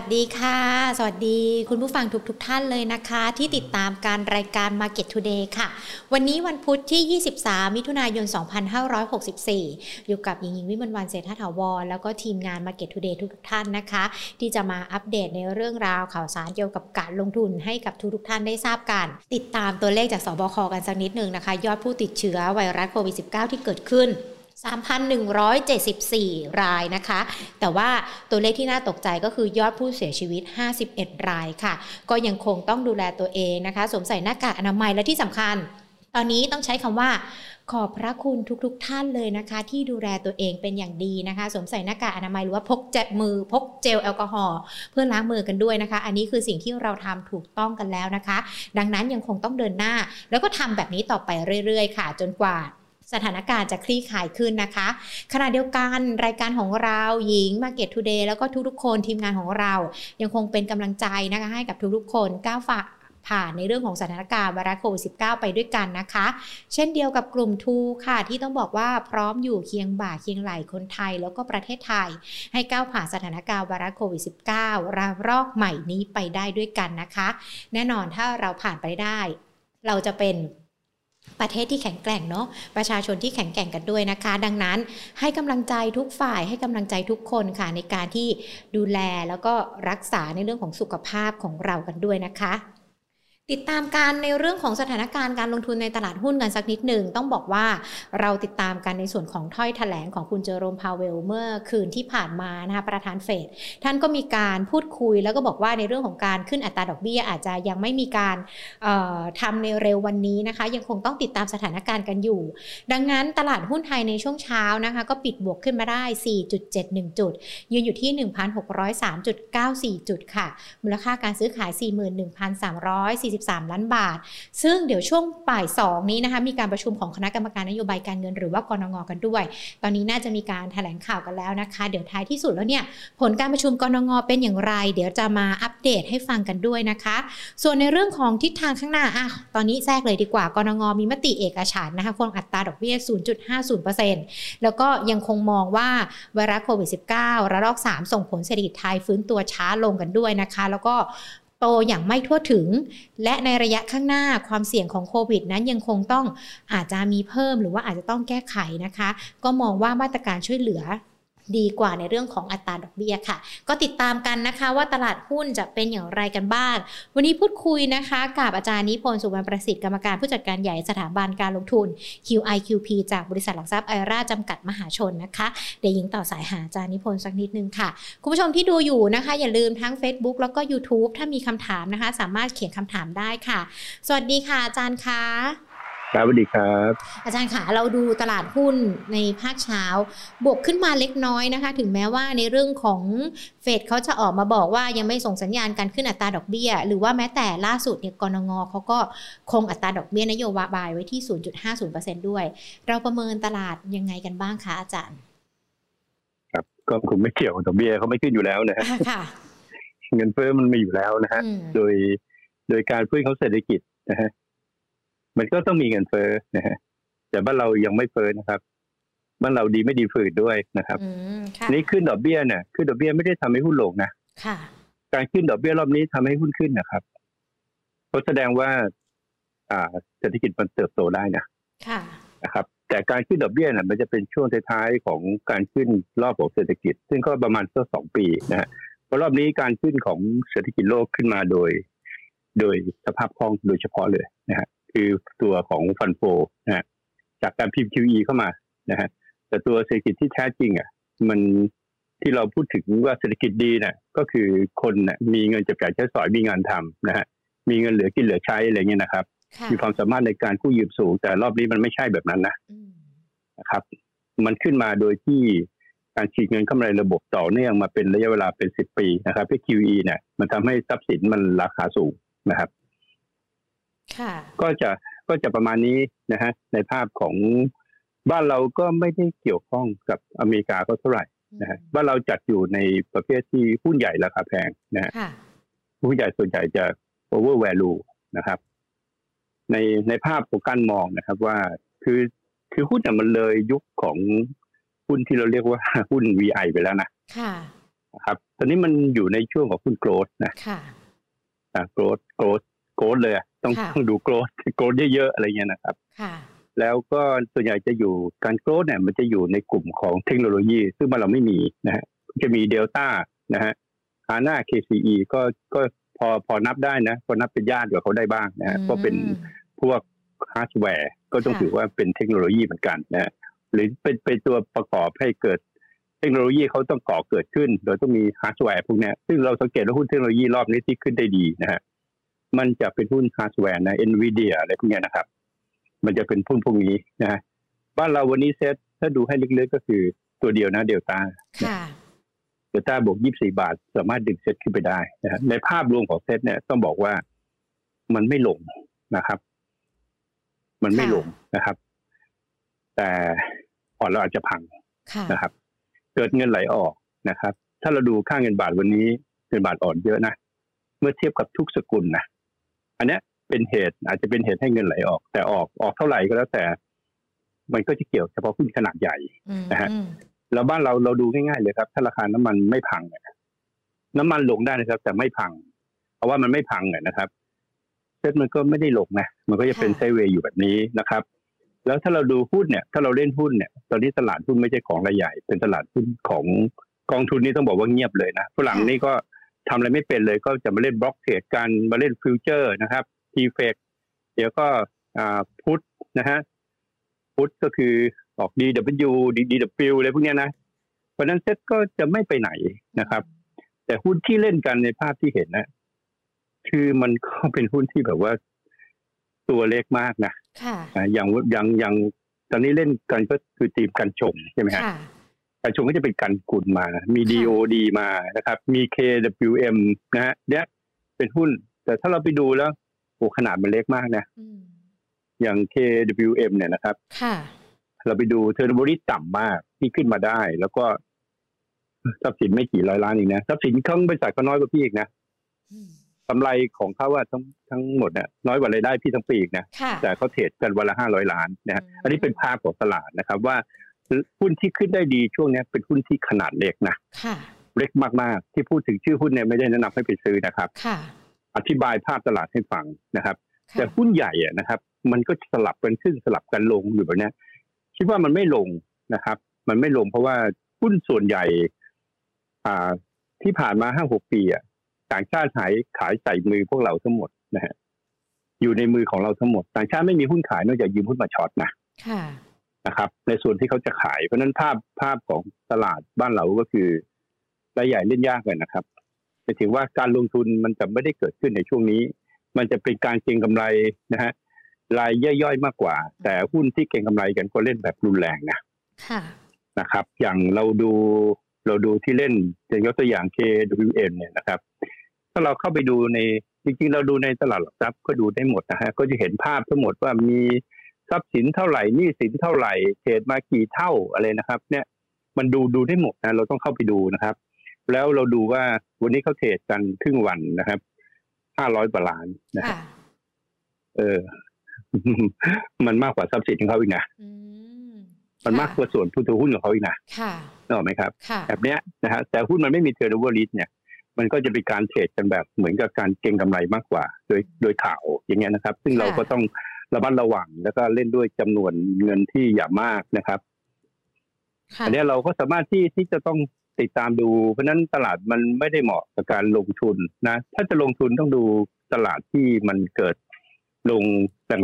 วัสดีค่ะ สวัสดีคุณผู้ฟังทุกทท่านเลยนะคะ ที่ติดตามการรายการ Market Today ค่ะ วันนี้วันพุธที่ 23 มิถุนายน 2564 อยู่กับหญิงหญิงวิมลวันเศรษฐถาวร แล้วก็ทีมงาน Market Today ทุกทท่านนะคะ ที่จะมาอัปเดตในเรื่องราวข่าวสารเกี่ยวกับการลงทุนให้กับทุกทุกท่านได้ทราบกัน ติดตามตัวเลขจากสบคกันสักนิดหนึ่งนะคะ ยอดผู้ติดเชื้อไวรัสโควิด -19 ที่เกิดขึ้น 3,174 รายนะคะ แต่ว่าตัวเลขที่น่าตกใจก็คือยอดผู้เสียชีวิต 51 รายค่ะ ก็ยังคงต้องดูแลตัวเองนะคะ สวมใส่หน้ากากอนามัยและที่สำคัญ ตอนนี้ต้องใช้คำว่าขอบพระคุณทุกๆทท่านเลยนะคะ ที่ดูแลตัวเองเป็นอย่างดีนะคะ สวมใส่หน้ากากอนามัยหรือว่าพกเจลมือพกเจลแอลกอฮอล์เพื่อล้างมือกันด้วยนะคะ อันนี้คือสิ่งที่เราทำถูกต้องกันแล้วนะคะ ดังนั้นยังคงต้องเดินหน้า แล้วก็ทำแบบนี้ต่อไปเรื่อย ๆ ค่ะ จนกว่า สถานการณ์จะคลี่คลายขึ้นนะคะ ขณะเดียวกันรายการของเราหญิง Market Today แล้วก็ทุกๆ คนทีมงานของเรา ยังคงเป็นกำลังใจนะคะให้กับทุกๆ คนก้าวฝ่าผ่านในเรื่องของสถานการณ์ไวรัสโควิด -19 ไปด้วยกันนะคะ เช่นเดียวกับกลุ่มทูค่ะ ที่ต้องบอกว่าพร้อมอยู่เคียงบ่าเคียงไหลคนไทย แล้วก็ประเทศไทย ให้ก้าวผ่านสถานการณ์ไวรัสโควิด -19 ระลอกใหม่นี้ไปได้ด้วยกันนะคะ แน่นอนถ้าเราผ่านไปได้ เราจะเป็น ประเทศที่แข็งแกร่งเนาะประชาชนที่แข็งแกร่งกันด้วยนะคะ ดังนั้นให้กำลังใจทุกฝ่ายให้กำลังใจทุกคนค่ะในการที่ดูแลแล้วก็รักษาในเรื่องของสุขภาพของเรากันด้วยนะคะ ติดตามการในเรื่องของสถานการณ์การลงทุนในตลาดหุ้นกันสักนิดหนึ่งต้องบอกว่าเราติดตามกันในส่วนของถ้อยแถลงของคุณเจอโรมพาวเวลเมื่อคืนที่ผ่านมานะคะประธานเฟดท่านก็มีการพูดคุยแล้วก็บอกว่าในเรื่องของการขึ้นอัตราดอกเบี้ยอาจจะยังไม่มีการทำในเร็ววันนี้นะคะ ยังคงต้องติดตามสถานการณ์กันอยู่ ดังนั้นตลาดหุ้นไทยในช่วงเช้านะคะ ก็ปิดบวกขึ้นมาได้ 4.71 จุด ยืนอยู่ที่ 1,603.94 จุดค่ะมูลค่าการซื้อขาย 41,340 33ล้านบาท ซึ่งเดี๋ยวช่วงป่ายสองนี้นะคะมีการประชุมของคณะกรรมการนโยบายการเงินหรือว่ากรงงกันด้วย ตอนนี้น่าจะมีการแถลงข่าวกันแล้วนะคะ เดี๋ยวท้ายที่สุดแล้วเนี่ยผลการประชุมกรงงเป็นอย่างไร เดี๋ยวจะมาอัปเดตให้ฟังกันด้วยนะคะ ส่วนในเรื่องของทิศทางข้างหน้าอะตอนนี้แทรกเลยดีกว่ากรงงมีมติเอกฉันนะคะคงอัตราดอกเบี้ย 0.50%แล้วก็ยังคงมองว่าไวรัสโควิด -19 ระลอก 3 ส่งผลเศรษฐกิจไทยฟื้นตัวช้าลงกันด้วยนะคะ แล้วก็ โตอย่างไม่ทั่วถึง และในระยะข้างหน้าความเสี่ยงของโควิด นั้นยังคงต้องอาจจะมีเพิ่มหรือว่าอาจจะต้องแก้ไขนะคะ ก็มองว่ามาตรการช่วยเหลือ ดีกว่าในเรื่องของอัตราดอกเบี้ยค่ะ ก็ติดตามกันนะคะว่าตลาดหุ้นจะเป็นอย่างไรกันบ้าง วันนี้พูดคุยนะคะกับอาจารย์นิพนธ์สุวรรณประสิทธิ์กรรมการผู้จัดการใหญ่สถาบันการลงทุน QIQP จากบริษัทหลักทรัพย์ไอราจำกัดมหาชนนะคะเดี๋ยวยิงต่อสายหาอาจารย์นิพนธ์สักนิดนึงค่ะ คุณผู้ชมที่ดูอยู่นะคะ อย่าลืมทั้ง Facebook แล้วก็ YouTube ถ้ามีคำถามนะคะ สามารถเขียนคำถามได้ค่ะ สวัสดีค่ะอาจารย์คะ ครับสวัสดีครับ อาจารย์ค่ะเราดูตลาดหุ้นในภาคเช้า บวกขึ้นมาเล็กน้อยนะคะ ถึงแม้ว่าในเรื่องของเฟดเขาจะออกมาบอกว่ายังไม่ส่งสัญญาณการขึ้นอัตราดอกเบี้ย หรือว่าแม้แต่ล่าสุดเนี่ยกรงงเขาก็คงอัตราดอกเบี้ยนโยบายไว้ที่ 0.50%ด้วย เราประเมินตลาดยังไงกันบ้างคะอาจารย์ ครับก็คงไม่เกี่ยวกับดอกเบี้ยเขาไม่ขึ้นอยู่แล้วนะฮะเงินเฟ้อมันมีอยู่แล้วนะฮะโดยโดยการฟื้นเขาเศรษฐกิจนะฮะ มันก็ต้องมีเงินเฟ้อนะฮะแต่บ้านเรายังไม่เฟ้อนะครับบ้านเราดีไม่ดีฝืดด้วยนะครับนี่ขึ้นดอกเบี้ยเนี่ยขึ้นดอกเบี้ยไม่ได้ทำให้หุ้นลงนะการขึ้นดอกเบี้ยรอบนี้ทำให้หุ้นขึ้นนะครับเพราะแสดงว่า อ่าเศรษฐกิจมันเติบโตได้นะนะครับ แต่การขึ้นดอกเบี้ยเนี่ยมันจะเป็นช่วงท้ายๆของการขึ้นรอบของเศรษฐกิจ ซึ่งก็ประมาณสักสองปีนะฮะเพราะรอบนี้การขึ้นของเศรษฐกิจโลกขึ้นมาโดย โดยสภาพคล่องโดยเฉพาะเลยนะฮะ คือตัวของฟันโฟนะฮะจากการพิมพ์ QE เข้ามานะฮะแต่ตัวเศรษฐกิจที่แท้จริงอะมันที่เราพูดถึงว่าเศรษฐกิจดีนะ่ะก็คือคนนะ่ะมีเงินจับจ่ายใช้สอยมีงานทำนะฮะมีเงินเหลือกินเหลือใช้อะไรเงี้ยนะครับ มีความสามารถในการกู้ยืมสูง แต่รอบนี้มันไม่ใช่แบบนั้นนะนะครับ มันขึ้นมาโดยที่การฉีดเงินเข้ามาในระบบต่อเนื่องมาเป็นระยะเวลาเป็นสิบปีนะครับที่ QE เนี่ยมันทำให้ทรัพย์สินมันราคาสูงนะครับ ก็จะก็จะประมาณนี้นะฮะในภาพของบ้านเราก็ไม่ได้เกี่ยวข้องกับอเมริกาก็เท่าไหร่นะฮะบ้านเราจัดอยู่ในประเภทที่หุ้นใหญ่ราคาแพงนะฮะหุ้นใหญ่ส่วนใหญ่จะ over value นะครับ ในในภาพของการมองนะครับ ว่าคือคือหุ้นมันเลยยุคของหุ้นที่เราเรียกว่าหุ้น VI ไปแล้วนะนะครับ ตอนนี้มันอยู่ในช่วงของคุณโกรดนะค่ะโกรดโกรด โกรดเลยต้องต้องดูโกรดโกรดเยอะๆอะไรเงี้ยนะครับค่ะแล้วก็ส่วนใหญ่จะอยู่การโกรดเนี่ยมันจะอยู่ในกลุ่มของเทคโนโลยี ซึ่งมันเราไม่มีนะฮะจะมีเดลต้านะฮะฮาน่า KCE ก็ก็พอพอนับได้นะพอนับเป็นญาติกับเขาได้บ้างนะฮะก็เป็นพวกฮาร์ดแวร์ก็ต้องถือว่าเป็นเทคโนโลยีเหมือนกันนะหรือเป็นเป็นตัวประกอบให้เกิดเทคโนโลยีเขาต้องก่อเกิดขึ้น โดยต้องมีฮาร์ดแวร์พวกนี้ซึ่งเราสังเกตว่าหุ้นเทคโนโลยีรอบนี้ที่ขึ้นได้ดีนะฮะ มันจะเป็นหุ้นฮาร์ดแวร์นะ NVIDIA อะไรพวกนี้นะครับ มันจะเป็นหุ้นพวกนี้นะฮะบ้านเราวันนี้เซ็ตถ้าดูให้ลึกๆก็คือตัวเดียวนะ DELTA DELTA บวกยี่สี่บาท สามารถดึงเซ็ตขึ้นไปได้นะฮะในภาพรวมของเซ็ตเนี่ยต้องบอกว่ามันไม่ลงนะครับ มันไม่ลงนะครับ แต่พอเราอาจจะพังนะครับ เกิดเงินไหลออกนะครับ ถ้าเราดูค่าเงินบาทวันนี้เงินบาทอ่อนเยอะนะเมื่อเทียบกับทุกสกุลนะ อันนี้เป็นเหตุอาจจะเป็นเหตุให้เงินไหลออก แต่ออกออกเท่าไหร่ก็แล้วแต่ มันก็จะเกี่ยวเฉพาะหุ้นขนาดใหญ่นะฮะแล้วบ้านเราเราดูง่ายๆเลยครับ ถ้าราคาน้ำมันไม่พังเนี่ยน้ำมันลงได้นะครับ แต่ไม่พัง เพราะว่ามันไม่พังเนี่ยนะครับเซ็ตมันก็ไม่ได้ลงนะมันก็จะเป็น sideway อยู่แบบนี้นะครับ แล้วถ้าเราดูหุ้นเนี่ย ถ้าเราเล่นหุ้นเนี่ย ตอนนี้ตลาดหุ้นไม่ใช่ของรายใหญ่ เป็นตลาดหุ้นของกองทุนนี่ต้องบอกว่าเงียบเลยนะฝรั่งนี่ก็ ทำอะไรไม่เป็นเลยก็จะมาเล่น block trade กันมาเล่น future นะครับ TFEX เดี๋ยวก็ put นะฮะ put ก็คือออก DW DW อะไรพวกนี้นะ เพราะนั้นเซ็ตก็จะไม่ไปไหนนะครับ แต่หุ้นที่เล่นกันในภาพที่เห็นนะ คือมันก็เป็นหุ้นที่แบบว่าตัวเล็กมากนะค่ะอย่างอย่างอย่างตอนนี้เล่นกันก็คือทีมกันชมใช่ไหมฮะการ ชมก็จะเป็นการกุลมา มี DOD มานะครับ มี KWM นะฮะเนี่ยเป็นหุ้น แต่ถ้าเราไปดูแล้วโอ้ขนาดมันเล็กมากนะอย่าง KWM เนี่ยนะครับค่ะเราไปดูเทอร์โบริต่ำมากที่ขึ้นมาได้ แล้วก็ทรัพย์สินไม่กี่ร้อยล้านเองนะทรัพย์สินข้างบริษัทก็น้อยกว่าพี่อีกนะกำไรของเขาว่าทั้งทั้งหมดเนี่ยน้อยกว่ารายได้พี่ทั้งปีอีกนะแต่เขาเทรดกันวันละห้าร้อยล้านนะอันนี้เป็นภาพของตลาดนะครับ ว่า หุ้นที่ขึ้นได้ดีช่วงนี้เป็นหุ้นที่ขนาดเล็กนะเล็กมากๆ ที่พูดถึงชื่อหุ้นเนี่ยไม่ได้แนะนำให้ไปซื้อนะครับอธิบายภาพตลาดให้ฟังนะครับ แต่หุ้นใหญ่อะนะครับ มันก็สลับกันขึ้นสลับกันลงอยู่แบบนี้คิดว่ามันไม่ลงนะครับ มันไม่ลงเพราะว่าหุ้นส่วนใหญ่ อ่าที่ผ่านมาห้าหกปีอะต่างชาติขายขายใส่มือพวกเราทั้งหมดนะฮะอยู่ในมือของเราทั้งหมด ต่างชาติไม่มีหุ้นขายนอกจากยืมหุ้นมาช็อตนะค่ะ นะครับในส่วนที่เขาจะขายเพราะนั้นภาพภาพของตลาดบ้านเราก็คือรายใหญ่เล่นยากเลยนะครับหมายถึงว่าการลงทุนมันจะไม่ได้เกิดขึ้นในช่วงนี้ มันจะเป็นการเก็งกำไรนะฮะรายย่อยๆมากกว่า แต่หุ้นที่เก็งกำไรกันก็เล่นแบบรุนแรงนะค่ะนะครับ อย่างเราดูเราดูที่เล่นจะยกตัวอย่าง KWN เนี่ยนะครับ ถ้าเราเข้าไปดูในจริงๆ เราดูในตลาดหลักทรัพย์ก็ดูได้หมดนะฮะก็จะเห็นภาพทั้งหมดว่ามี ทรัพย์สินเท่าไหร่หนี้สินเท่าไหร่trade มากี่เท่าอะไรนะครับ เนี่ยมันดูดูได้หมดนะเราต้องเข้าไปดูนะครับ แล้วเราดูว่าวันนี้เขา trade กันครึ่งวันนะครับห้าร้อยกว่าล้านนะครับเออ มันมากกว่าทรัพย์สินของเขาอีกนะมันมากกว่าส่วนผู้ถือหุ้นของเขาอีกนะค่ะนึกออกไหมครับ แบบเนี้ยนะฮะแต่หุ้นมันไม่มี turnover list เนี่ย มันก็จะเป็นการ trade กันแบบเหมือนกับการเก็งกำไรมากกว่า โดยโดยข่าวอย่างเงี้ยนะครับ ซึ่งเราก็ต้อง ระมัดระวังแล้วก็เล่นด้วยจำนวนเงินที่อย่ามากนะครับอันนี้เราก็สามารถที่ที่จะต้องติดตามดู เพราะนั้นตลาดมันไม่ได้เหมาะกับการลงทุนนะ ถ้าจะลงทุนต้องดูตลาดที่มันเกิดลง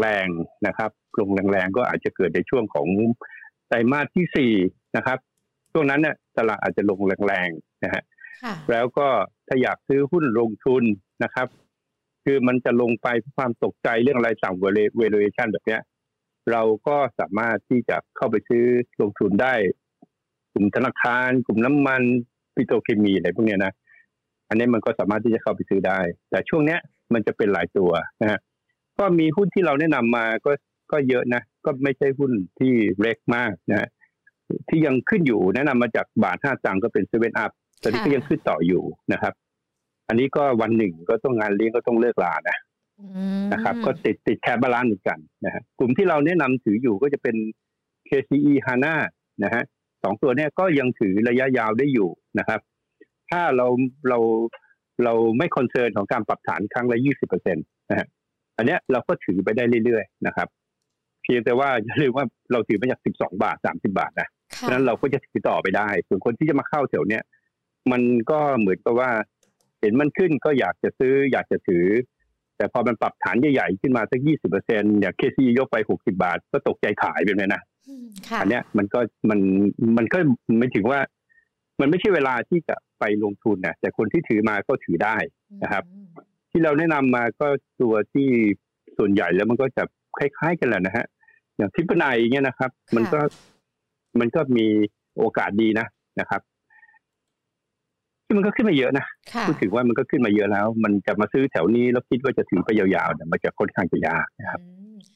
แรงๆนะครับ ลงแรงๆก็อาจจะเกิดในช่วงของไตรมาสที่สี่นะครับ ช่วงนั้นเนี่ยตลาดอาจจะลงแรงๆนะฮะแล้วก็ถ้าอยากซื้อหุ้นลงทุนนะครับ คือมันจะลงไปความตกใจเรื่องอะไรต่างเวลูเอชันแบบเนี้ย เราก็สามารถที่จะเข้าไปซื้อลงทุนได้ กลุ่มธนาคาร กลุ่มน้ำมันปิโตรเคมีอะไรพวกเนี้ยนะอันนี้มันก็สามารถที่จะเข้าไปซื้อได้ แต่ช่วงเนี้ยมันจะเป็นหลายตัวนะฮะก็มีหุ้นที่เราแนะนำมาก็ก็เยอะนะ ก็ไม่ใช่หุ้นที่เล็กมากนะฮะที่ยังขึ้นอยู่แนะนำมาจากบาทห้าตังก็เป็นเซเว่นอัพตอนนี้ก็ยังขึ้นต่ออยู่นะครับ อันนี้ก็วันหนึ่งก็ต้องงานเลี้ยงก็ต้องเลิกลานะนะครับ ก็ติดติด cash balance เหมือนกันนะฮะกลุ่มที่เราแนะนำถืออยู่ก็จะเป็น KCE HANA นะฮะสองตัวนี้ก็ยังถือระยะยาวได้อยู่นะครับ ถ้าเราเราเราไม่ concern ของการปรับฐานครั้งละยี่สิบเปอร์เซ็นต์นะฮะอันเนี้ยเราก็ถือไปได้เรื่อยๆนะครับ เพียงแต่ว่าอย่าลืมว่าเราถือมาจากสิบสองบาทสามสิบบาทนะเพราะนั้นเราก็จะถือต่อไปได้ ส่วนคนที่จะมาเข้าแถวเนี้ยมันก็เหมือนกับว่า เห็นมันขึ้นก็อยากจะซื้ออยากจะถือ แต่พอมันปรับฐานใหญ่ๆขึ้นมาสักยี่สิบเปอร์เซ็นต์อย่างเคซียกไปหกสิบาท ก็ตกใจขายไปเลยนะอันเนี้ยมันก็มันมันก็ไม่ถึงว่า มันไม่ใช่เวลาที่จะไปลงทุนนะแต่คนที่ถือมาก็ถือได้นะครับ ที่เราแนะนำมาก็ตัวที่ส่วนใหญ่แล้วมันก็จะคล้าย ๆ กันแหละนะฮะอย่างทิปไนเนี่ยนะครับ มันก็มันก็มีโอกาสดีนะนะครับ ที่มันก็ขึ้นมาเยอะนะพูดถึงว่ามันก็ขึ้นมาเยอะแล้ว มันจะมาซื้อแถวนี้แล้วคิดว่าจะถือไปยาวๆเนี่ยมันจะค่อนข้างจะยากนะครับ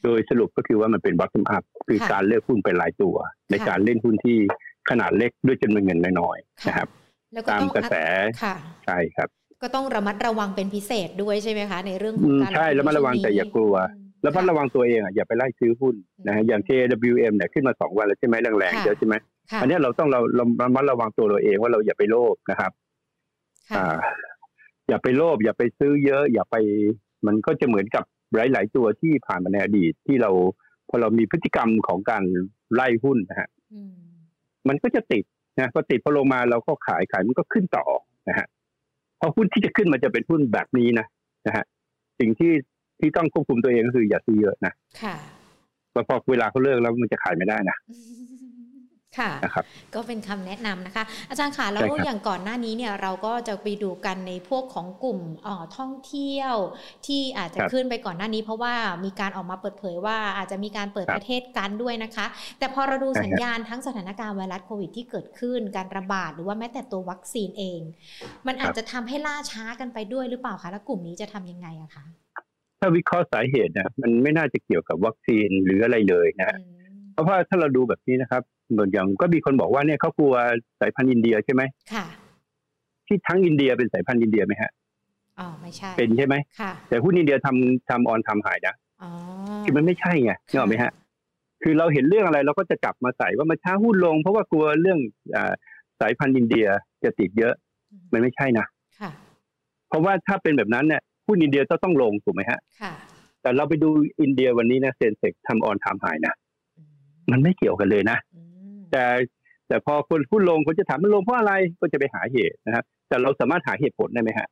โดยสรุปก็คือว่ามันเป็น bottom up คือการเลือกหุ้นเป็นรายตัว ในการเล่นหุ้นที่ขนาดเล็กด้วยจำนวนเงินน้อยๆนะครับตามกระแสใช่ครับ ก็ต้องระมัดระวังเป็นพิเศษด้วยใช่ไหมคะ ในเรื่องของการใช่แล้วมัดระวังแต่อย่ากลัวแล้วมัดระวังตัวเองอะอย่าไปไล่ซื้อหุ้นนะฮะอย่าง KWM เนี่ยขึ้นมาสองวันแล้วใช่ไหมแรงๆเยอะใช่ไหมอันนี้เราต้องเราเราระมัดระวังตัวเราเองว่าเราอย่าไปโลภนะครับ อ่าอย่าไปโลภอย่าไปซื้อเยอะ อย่าไปมันก็จะเหมือนกับหลาย ๆ ตัวที่ผ่านมาในอดีตที่เราพอเรามีพฤติกรรมของการไล่หุ้นนะฮะมันก็จะติดนะพอติดพอลงมาเราก็ขายขายมันก็ขึ้นต่อนะฮะพอหุ้นที่จะขึ้นมันจะเป็นหุ้นแบบนี้นะนะฮะสิ่งที่ที่ต้องควบคุมตัวเองก็คืออย่าซื้อเยอะนะค่ะพอเวลาเขาเลิกแล้วมันจะขายไม่ได้นะ ค่ะก็เป็นคำแนะนำนะคะ อาจารย์ค่ะแล้วอย่างก่อนหน้านี้เนี่ยเราก็จะไปดูกันในพวกของกลุ่มท่องเที่ยว ที่อาจจะขึ้นไปก่อนหน้านี้ เพราะว่ามีการออกมาเปิดเผยว่าอาจจะมีการเปิดประเทศกันด้วยนะคะ แต่พอเราดูสัญญาณทั้งสถานการณ์ไวรัสโควิดที่เกิดขึ้นการระบาดหรือว่าแม้แต่ตัววัคซีนเอง มันอาจจะทำให้ล่าช้ากันไปด้วยหรือเปล่าคะแล้วกลุ่มนี้จะทำยังไงอะคะถ้าวิเคราะห์สาเหตุนะมันไม่น่าจะเกี่ยวกับวัคซีนหรืออะไรเลยนะเพ ราะว่าถ้าเราดูแบบนี้นะครับเหมือนอย่างก็มีคนบอกว่าเนี่ยเขากลัวสายพันธุ์อินเดียใช่ไหมค่ะ ที่ทั้งอินเดียเป็นสายพันธุ์อินเดียไหมฮะอ๋อไม่ใช่ เป็นใช่ไหมค่ะ แต่หุ้นอินเดียทำทำออนทำหายนะอ๋อคือมันไม่ใช่ไงนึกออกไหมฮะ คือเราเห็นเรื่องอะไรเราก็จะกลับมาใส่ว่ามันช้าหุ้นลง เพราะว่ากลัวเรื่องอสายพันธุ์อินเดียจะติดเยอะ มันไม่ใช่นะค่ะ เพราะว่าถ้าเป็นแบบนั้นเนี่ยหุ้นอินเดียก็ต้องลงถูกไหมฮะ ค่ะ แต่เราไปดูอินเดียวันนี้นะเซนเซกทำออนทำหายนะ มันไม่เกี่ยวกันเลยนะแต่แต่พอคนพูดลงคนจะถามมันลงเพราะอะไรก็จะไปหาเหตุนะครับแต่เราสามารถหาเหตุผลได้ไหมฮะ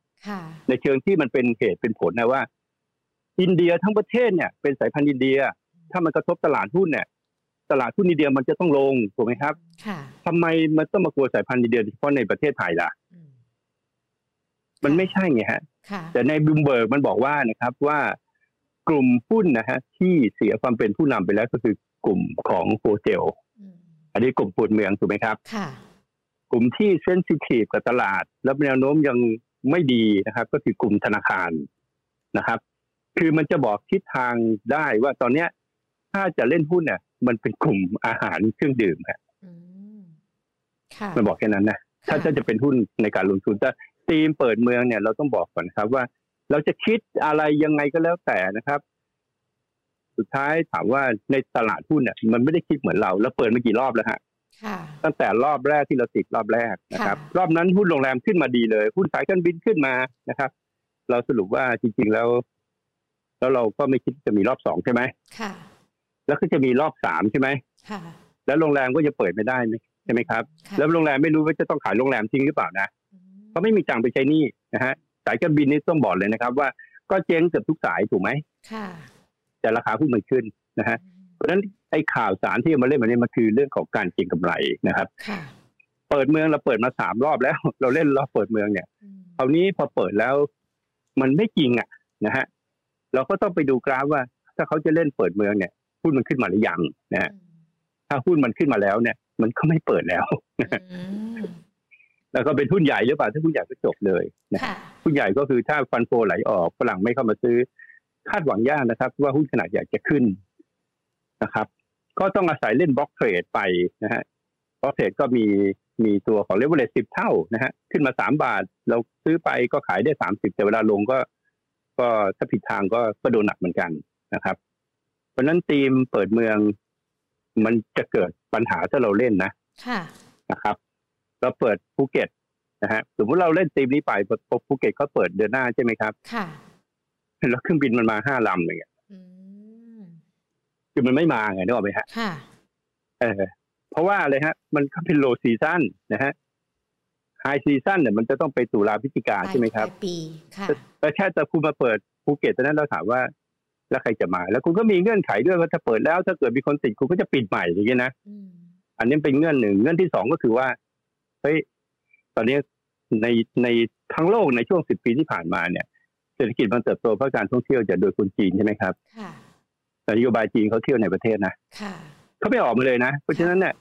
ในเชิงที่มันเป็นเหตุเป็นผลนะว่า อินเดียทั้งประเทศเนี่ย เป็นสายพันธุ์อินเดีย ถ้ามันกระทบตลาดหุ้นเนี่ย ตลาดหุ้นอินเดียมันจะต้องลงถูกไหมครับทำไมมันต้องมากลัวสายพันธุ์อินเดียเฉพาะในประเทศไทยล่ะมันไม่ใช่ไงฮะ แต่ในบูมเบิร์กมันบอกว่านะครับว่ากลุ่มหุ้นนะฮะที่เสียความเป็นผู้นำไปแล้วก็คือ กลุ่มของ hotel อันนี้กลุ่มเปิดเมืองถูกไหมครับค่ะกลุ่มที่ sensitive กับตลาด แล้วแนวโน้มยังไม่ดีนะครับ ก็คือกลุ่มธนาคารนะครับ คือมันจะบอกทิศทางได้ว่าตอนเนี้ย ถ้าจะเล่นหุ้นเนี่ยมันเป็นกลุ่มอาหารเครื่องดื่มครับมันบอกแค่นั้นนะถ้าจะเป็นหุ้นในการลงทุนแต่ทีมเปิดเมืองเนี่ยเราต้องบอกก่อนครับว่า เราจะคิดอะไรยังไงก็แล้วแต่นะครับ สุดท้ายถามว่าในตลาดหุ้นเนี่ยมันไม่ได้คิดเหมือนเรา แล้วเปิดมากี่รอบแล้วฮะตั้งแต่รอบแรกที่เราติดรอบแรกนะครับรอบนั้นหุ้นโรงแรมขึ้นมาดีเลย หุ้นสายการบินขึ้นมานะครับ เราสรุปว่าจริง ๆแล้ว แล้วเราก็ไม่คิดจะมีรอบสองใช่ไหมค่ะ แล้วก็จะมีรอบสามใช่ไหมค่ะ แล้วโรงแรมก็จะเปิดไม่ได้ใช่ไหมครับ แล้วโรงแรมไม่รู้ว่าจะต้องขายโรงแรมจริงหรือเปล่านะเขาไม่มีจังไปใช้นี่นะฮะสายการบินนี่ต้องบอกเลยนะครับ ว่าก็เจ๊งเกือบทุกสายถูกไหมค่ะ แต่ราคาหุ้นมันขึ้นนะฮะเพราะฉะนั้นไอ้ข่าวสารที่มาเล่นมาเนี่ยมันคือเรื่องของการเก็งกำไรนะครับเปิดเมืองเราเปิดมาสามรอบแล้ว เราเล่นรอบเปิดเมืองเนี่ยคราวนี้พอเปิดแล้ว มันไม่จริงอะนะฮะเราก็ต้องไปดูกราฟว่า ถ้าเขาจะเล่นเปิดเมืองเนี่ยหุ้นมันขึ้นมาหรือยังนะฮะถ้าหุ้นมันขึ้นมาแล้วเนี่ย มันก็ไม่เปิดแล้วแล้วก็เป็นหุ้นใหญ่หรือเปล่าถ้าหุ้นใหญ่ก็จบเลยนะหุ้นใหญ่ก็คือถ้าฟันโฟไหลออกฝรั่งไม่เข้ามาซื้อ คาดหวังยากนะครับ ว่าหุ้นขนาดใหญ่จะขึ้นนะครับ ก็ต้องอาศัยเล่น block trade ไปนะฮะ block trade ก็มีมีตัวของเลเวลเลสิบเท่านะฮะขึ้นมาสามบาท เราซื้อไปก็ขายได้สามสิบแต่เวลาลงก็ ก็ถ้าผิดทางก็ก็โดนหนักเหมือนกันนะครับ เพราะนั้นทีมเปิดเมืองมันจะเกิดปัญหาถ้าเราเล่นนะค่ะนะครับ เราเปิดภูเก็ตนะฮะสมมติเราเล่นทีมนี้ไปภูเก็ตเขาเปิดเดือนหน้าใช่ไหมครับ ค่ะ แล้วเครื่องบินมันมาห้าลำอย่างเงี้ยคือมันไม่มาไงนึกออกไหมฮะค่ะเออเพราะว่าอะไรฮะ มันก็เป็น low season นะฮะ high season เนี่ยมันจะต้องไปตุลาพฤศจิกาใช่ไหมครับปีค่ะแต่แค่จะคุณมาเปิดภูเก็ตตอนนั้นเราถามว่า แล้วใครจะมา แล้วคุณก็มีเงื่อนไขด้วยว่าถ้าเปิดแล้วถ้าเกิดมีคนติดคุณก็จะปิดใหม่อย่างเงี้ยนะอันนี้เป็นเงื่อนหนึ่งเงื่อนที่สองก็คือว่าเฮ้ยตอนนี้ในในทั้งโลกในช่วงสิบปีที่ผ่านมาเนี่ย เศรษฐกิจมันเติบโตเพราะการท่องเที่ยวจากโดยคนจีนใช่ไหมครับค่ะนโยบายจีนเขาเที่ยวในประเทศนะค่ะเขาไม่ออกมาเลยนะ เพราะฉะนั้นเนี่ย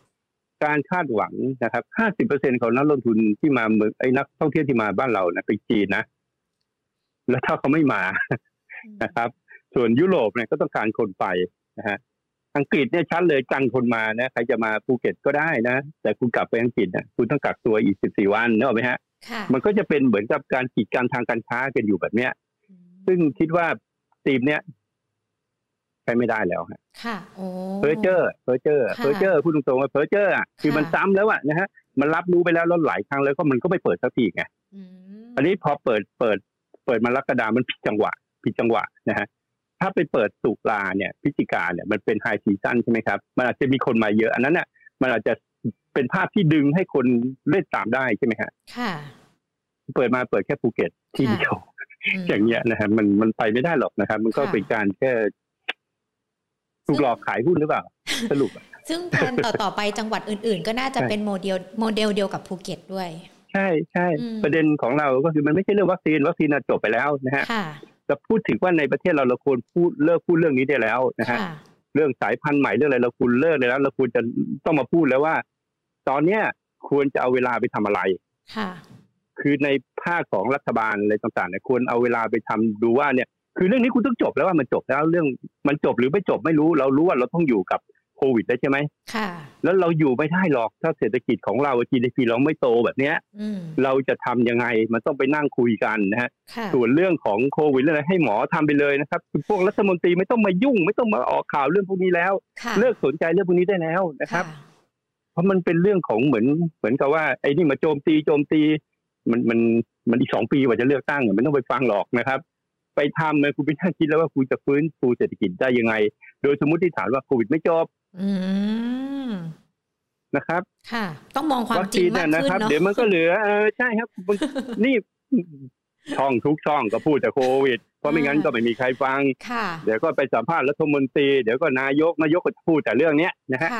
การคาดหวังนะครับห้าสิบเปอร์เซ็นของนักลงทุนที่มาเมืองไอ้นักท่องเที่ยวที่มาบ้านเรานะไปจีนนะ แล้วถ้าเขาไม่มานะครับ ส่วนยุโรปเนี่ยก็ต้องการคนไปนะฮะ อังกฤษเนี่ยชัดเลยกันคนมานะ ใครจะมาภูเก็ตก็ได้นะ แต่คุณกลับไปอังกฤษนะคุณต้องกักตัวอีกสิบสี่วันเนอะไหมฮะ มันก็จะเป็นเหมือนกับการกีดกันทางการค้ากันอยู่แบบเนี้ย ซึ่งคิดว่าทีมเนี้ยใช้ไม่ได้แล้วค่ะโอ้เพอร์เจอร์เพอร์เจอร์เพอร์เจอร์พูดตรงๆว่าเพอร์เจอร์อะคือมันซ้ำแล้วอะนะฮะมันรับรู้ไปแล้วแล้วหลายครั้งแล้วก็มันก็ไม่เปิดสักทีไงอันนี้พอเปิดเปิด เปิดมารกดามันผิดจังหวะผิดจังหวะนะฮะถ้าไปเปิดสุกลาเนี่ยพิจิกาเนี่ยมันเป็นไฮซีซั่นใช่ไหมครับ มันอาจจะมีคนมาเยอะ อันนั้นเนี่ยมันอาจจะเป็นภาพที่ดึงให้คนเล่นตามได้ใช่ไหมคะค่ะ เปิดมาเปิดแค่ภูเก็ตที่เดียว อย่างเงี้ยนะฮะมันมันไปไม่ได้หรอกนะครับ มันก็เป็นการแค่ถูกหลอกขายหุ้นหรือเปล่า สรุป ซึ่งแผนต่อต่อไปจังหวัดอื่น ๆ ก็น่าจะเป็น model model เดียวกับภูเก็ตด้วย ใช่ใช่ประเด็นของเราก็คือมันไม่ใช่เรื่องวัคซีนวัคซีนจบไปแล้วนะฮะจะพูดถึงว่าในประเทศเราเราควรพูดเลิกพูดเรื่องนี้ได้แล้วนะฮะเรื่องสายพันธุ์ใหม่เรื่องอะไรเราควรเลิกเลยแล้ว เราควรจะต้องมาพูดแล้วว่า ตอนเนี้ยควรจะเอาเวลาไปทำอะไร ค่ะคือในภาคของรัฐบาลอะไรต่างๆเนี่ยควรเอาเวลาไปทำดูว่าเนี่ย คือเรื่องนี้คุณต้องจบแล้วว่ามันจบแล้วเรื่องมันจบหรือไม่จบไม่รู้ เรารู้ว่าเราต้องอยู่กับโควิดได้ใช่ไหมค่ะ แล้วเราอยู่ไม่ได้หรอกถ้าเศรษฐกิจของเรา GDP เราไม่โตแบบเนี้ยเราจะทำยังไงมันต้องไปนั่งคุยกันนะฮะ ส่วนเรื่องของโควิดเรื่องอะไรให้หมอทำไปเลยนะครับพวกรัฐมนตรีไม่ต้องมายุ่ง ไม่ต้องมาออกข่าวเรื่องพวกนี้แล้ว เลิกสนใจเรื่องพวกนี้ได้แล้วนะครับ เพราะมันเป็นเรื่องของเหมือนเหมือนกับว่าไอ้นี่มาโจมตีโจมตี มันมันมันอีกสองปีกว่าจะเลือกตั้งมันต้องไปฟังหรอกนะครับ ไปทำเลยคุณไปนั่งคิดแล้วว่าคุณจะฟื้นฟูเศรษฐกิจได้ยังไง โดยสมมติฐานว่าโควิดไม่จบนะครับ ค่ะ ต้องมองความจริงมากขึ้นเนาะเดี๋ยวมันก็เหลือเออใช่ครับนี่ช่องทุกช่องก็พูดแต่โควิด เพราะไม่งั้นก็ไม่มีใครฟัง เดี๋ยวก็ไปสัมภาษณ์รัฐมนตรี เดี๋ยวก็นายกนายกก็พูดแต่เรื่องเนี้ยนะฮะ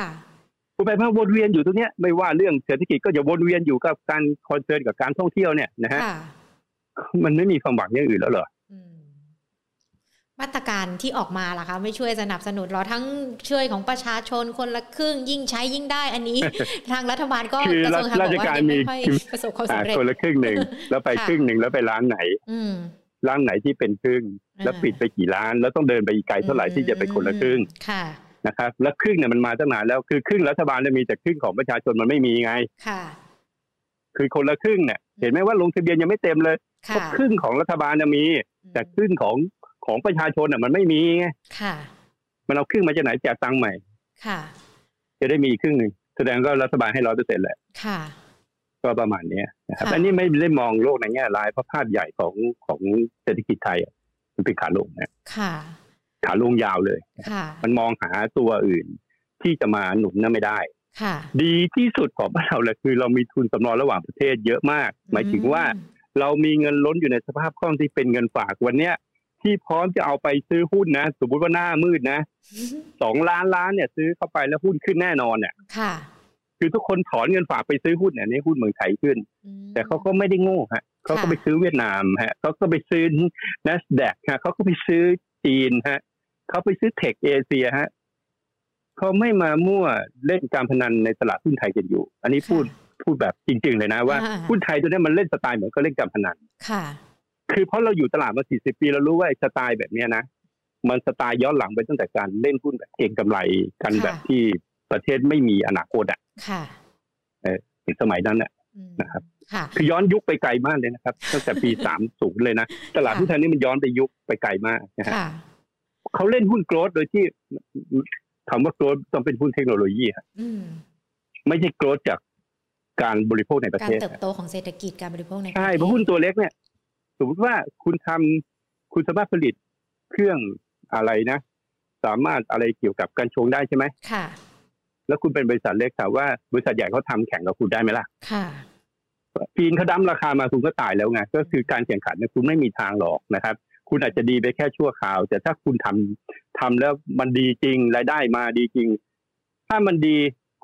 คุณไปพักวนเวียนอยู่ตรงเนี้ยไม่ว่าเรื่องเศรษฐกิจก็จะวนเวียนอยู่กับการคอนเซิร์นกับการท่องเที่ยวเนี่ยนะฮะมันไม่มีความหวังอย่างอื่นแล้วเหรอมาตรการที่ออกมาล่ะคะไม่ช่วยสนับสนุนเราทั้งช่วยของประชาชนคนละครึ่งยิ่งใช้ยิ่งได้ อันนี้ ทางรัฐบาลก็กระทรวงการบอกว่าไม่ค่อยประสบความสำเร็จคนละครึ่งหนึ่งแล้วไปครึ่งหนึ่งแล้วไปร้านไหนร้านไหนที่เป็นครึ่ง แล้วปิดไปกี่ร้าน แล้วต้องเดินไปอีกไกลเท่าไหร่ที่จะไปคนละครึ่ง นะครับ แล้วครึ่งเนี่ยมันมาตั้งนานแล้วคือครึ่งรัฐบาลจะมีแต่ครึ่งของประชาชนมันไม่มีไงค่ะ คือคนละครึ่งเนี่ยเห็นไหมว่าลงทะเบียนยังไม่เต็มเลยครึ่งของรัฐบาลจะมี แต่ครึ่งของของประชาชนอะมันไม่มีไงค่ะ มันเอาครึ่งมาจากไหนแจกตังค์ใหม่ ค่ะ จะได้มีครึ่งหนึ่งแสดงก็รัฐบาลให้ร้อยเปอร์เซ็นต์แหละค่ะก็ประมาณนี้นะครับ อันนี้ไม่ได้มองโลกในแง่ร้ายเพราะภาพใหญ่ของของเศรษฐกิจไทยมันเป็นขาลงนะค่ะ ขาลงยาวเลยค่ะมันมองหาตัวอื่นที่จะมาหนุนนั่นไม่ได้ค่ะดีที่สุดของเราเลยคือเรามีทุนสำรองระหว่างประเทศเยอะมาก หมายถึงว่าเรามีเงินล้นอยู่ในสภาพคล่องที่เป็นเงินฝากวันเนี้ยที่พร้อมจะเอาไปซื้อหุ้นนะ สมมติว่าหน้ามืดนะสองล้านล้านเนี่ยซื้อเข้าไปแล้วหุ้นขึ้นแน่นอนเนี่ยค่ะ คือทุกคนถอนเงินฝากไปซื้อหุ้นเนี่ยนี่หุ้นเมืองไทยขึ้น แต่เขาก็ไม่ได้โง่ฮะเขาก็ไปซื้อเวียดนามฮะเขาก็ไปซื้อ n a s d a q ฮะเขาก็ไปซื้อจีนฮะ เขาไปซื้อเทคเอเชียฮะเขาไม่มามั่วเล่นการพนันในตลาดหุ้นไทยกันอยู่ อันนี้พูดพูดแบบจริง ๆ เลยนะว่าหุ้นไทยตัวนี้มันเล่นสไตล์เหมือนก็เล่นการพนันค่ะ คือเพราะเราอยู่ตลาดมาสี่สิบปีเรารู้ว่าสไตล์แบบนี้นะมันสไตล์ย้อนหลังไปตั้งแต่การเล่นหุ้นแบบเก่งกำไรกันแบบที่ประเทศไม่มีอนาคตอะค่ะเออสมัยนั้นน่ะนะครับคือย้อนยุคไปไกลมากเลยนะครับตั้งแต่ปีสามศูนย์เลยนะตลาดหุ้นไทยนี่มันย้อนไปยุคไปไกลมากนะฮะ เขาเล่นหุ้นโกลดโดยที่คำว่าโกลดต้องเป็นหุ้นเทคโนโลยีครับไม่ใช่โกลดจากการบริโภคในประเทศการเติบโตของเศรษฐกิจการบริโภคในใช่เพราะหุ้นตัวเล็กเนี่ย สมมติว่าคุณทำคุณสามารถผลิตเครื่องอะไรนะ สามารถอะไรเกี่ยวกับการชงได้ใช่ไหมค่ะ แล้วคุณเป็นบริษัทเล็กถามว่าบริษัทใหญ่เขาทาแข่งกับคุณได้ไหมล่ะ ค่ะปีนเขาดั้มราคามาคุณก็ตายแล้วไงก็คือการแข่งขันเนี่ยคุณไม่มีทางหรอกนะครับ คุณอาจจะดีไปแค่ชั่วคราว แต่ถ้าคุณทำทำแล้วมันดีจริงรายได้มาดีจริง ถ้ามันดี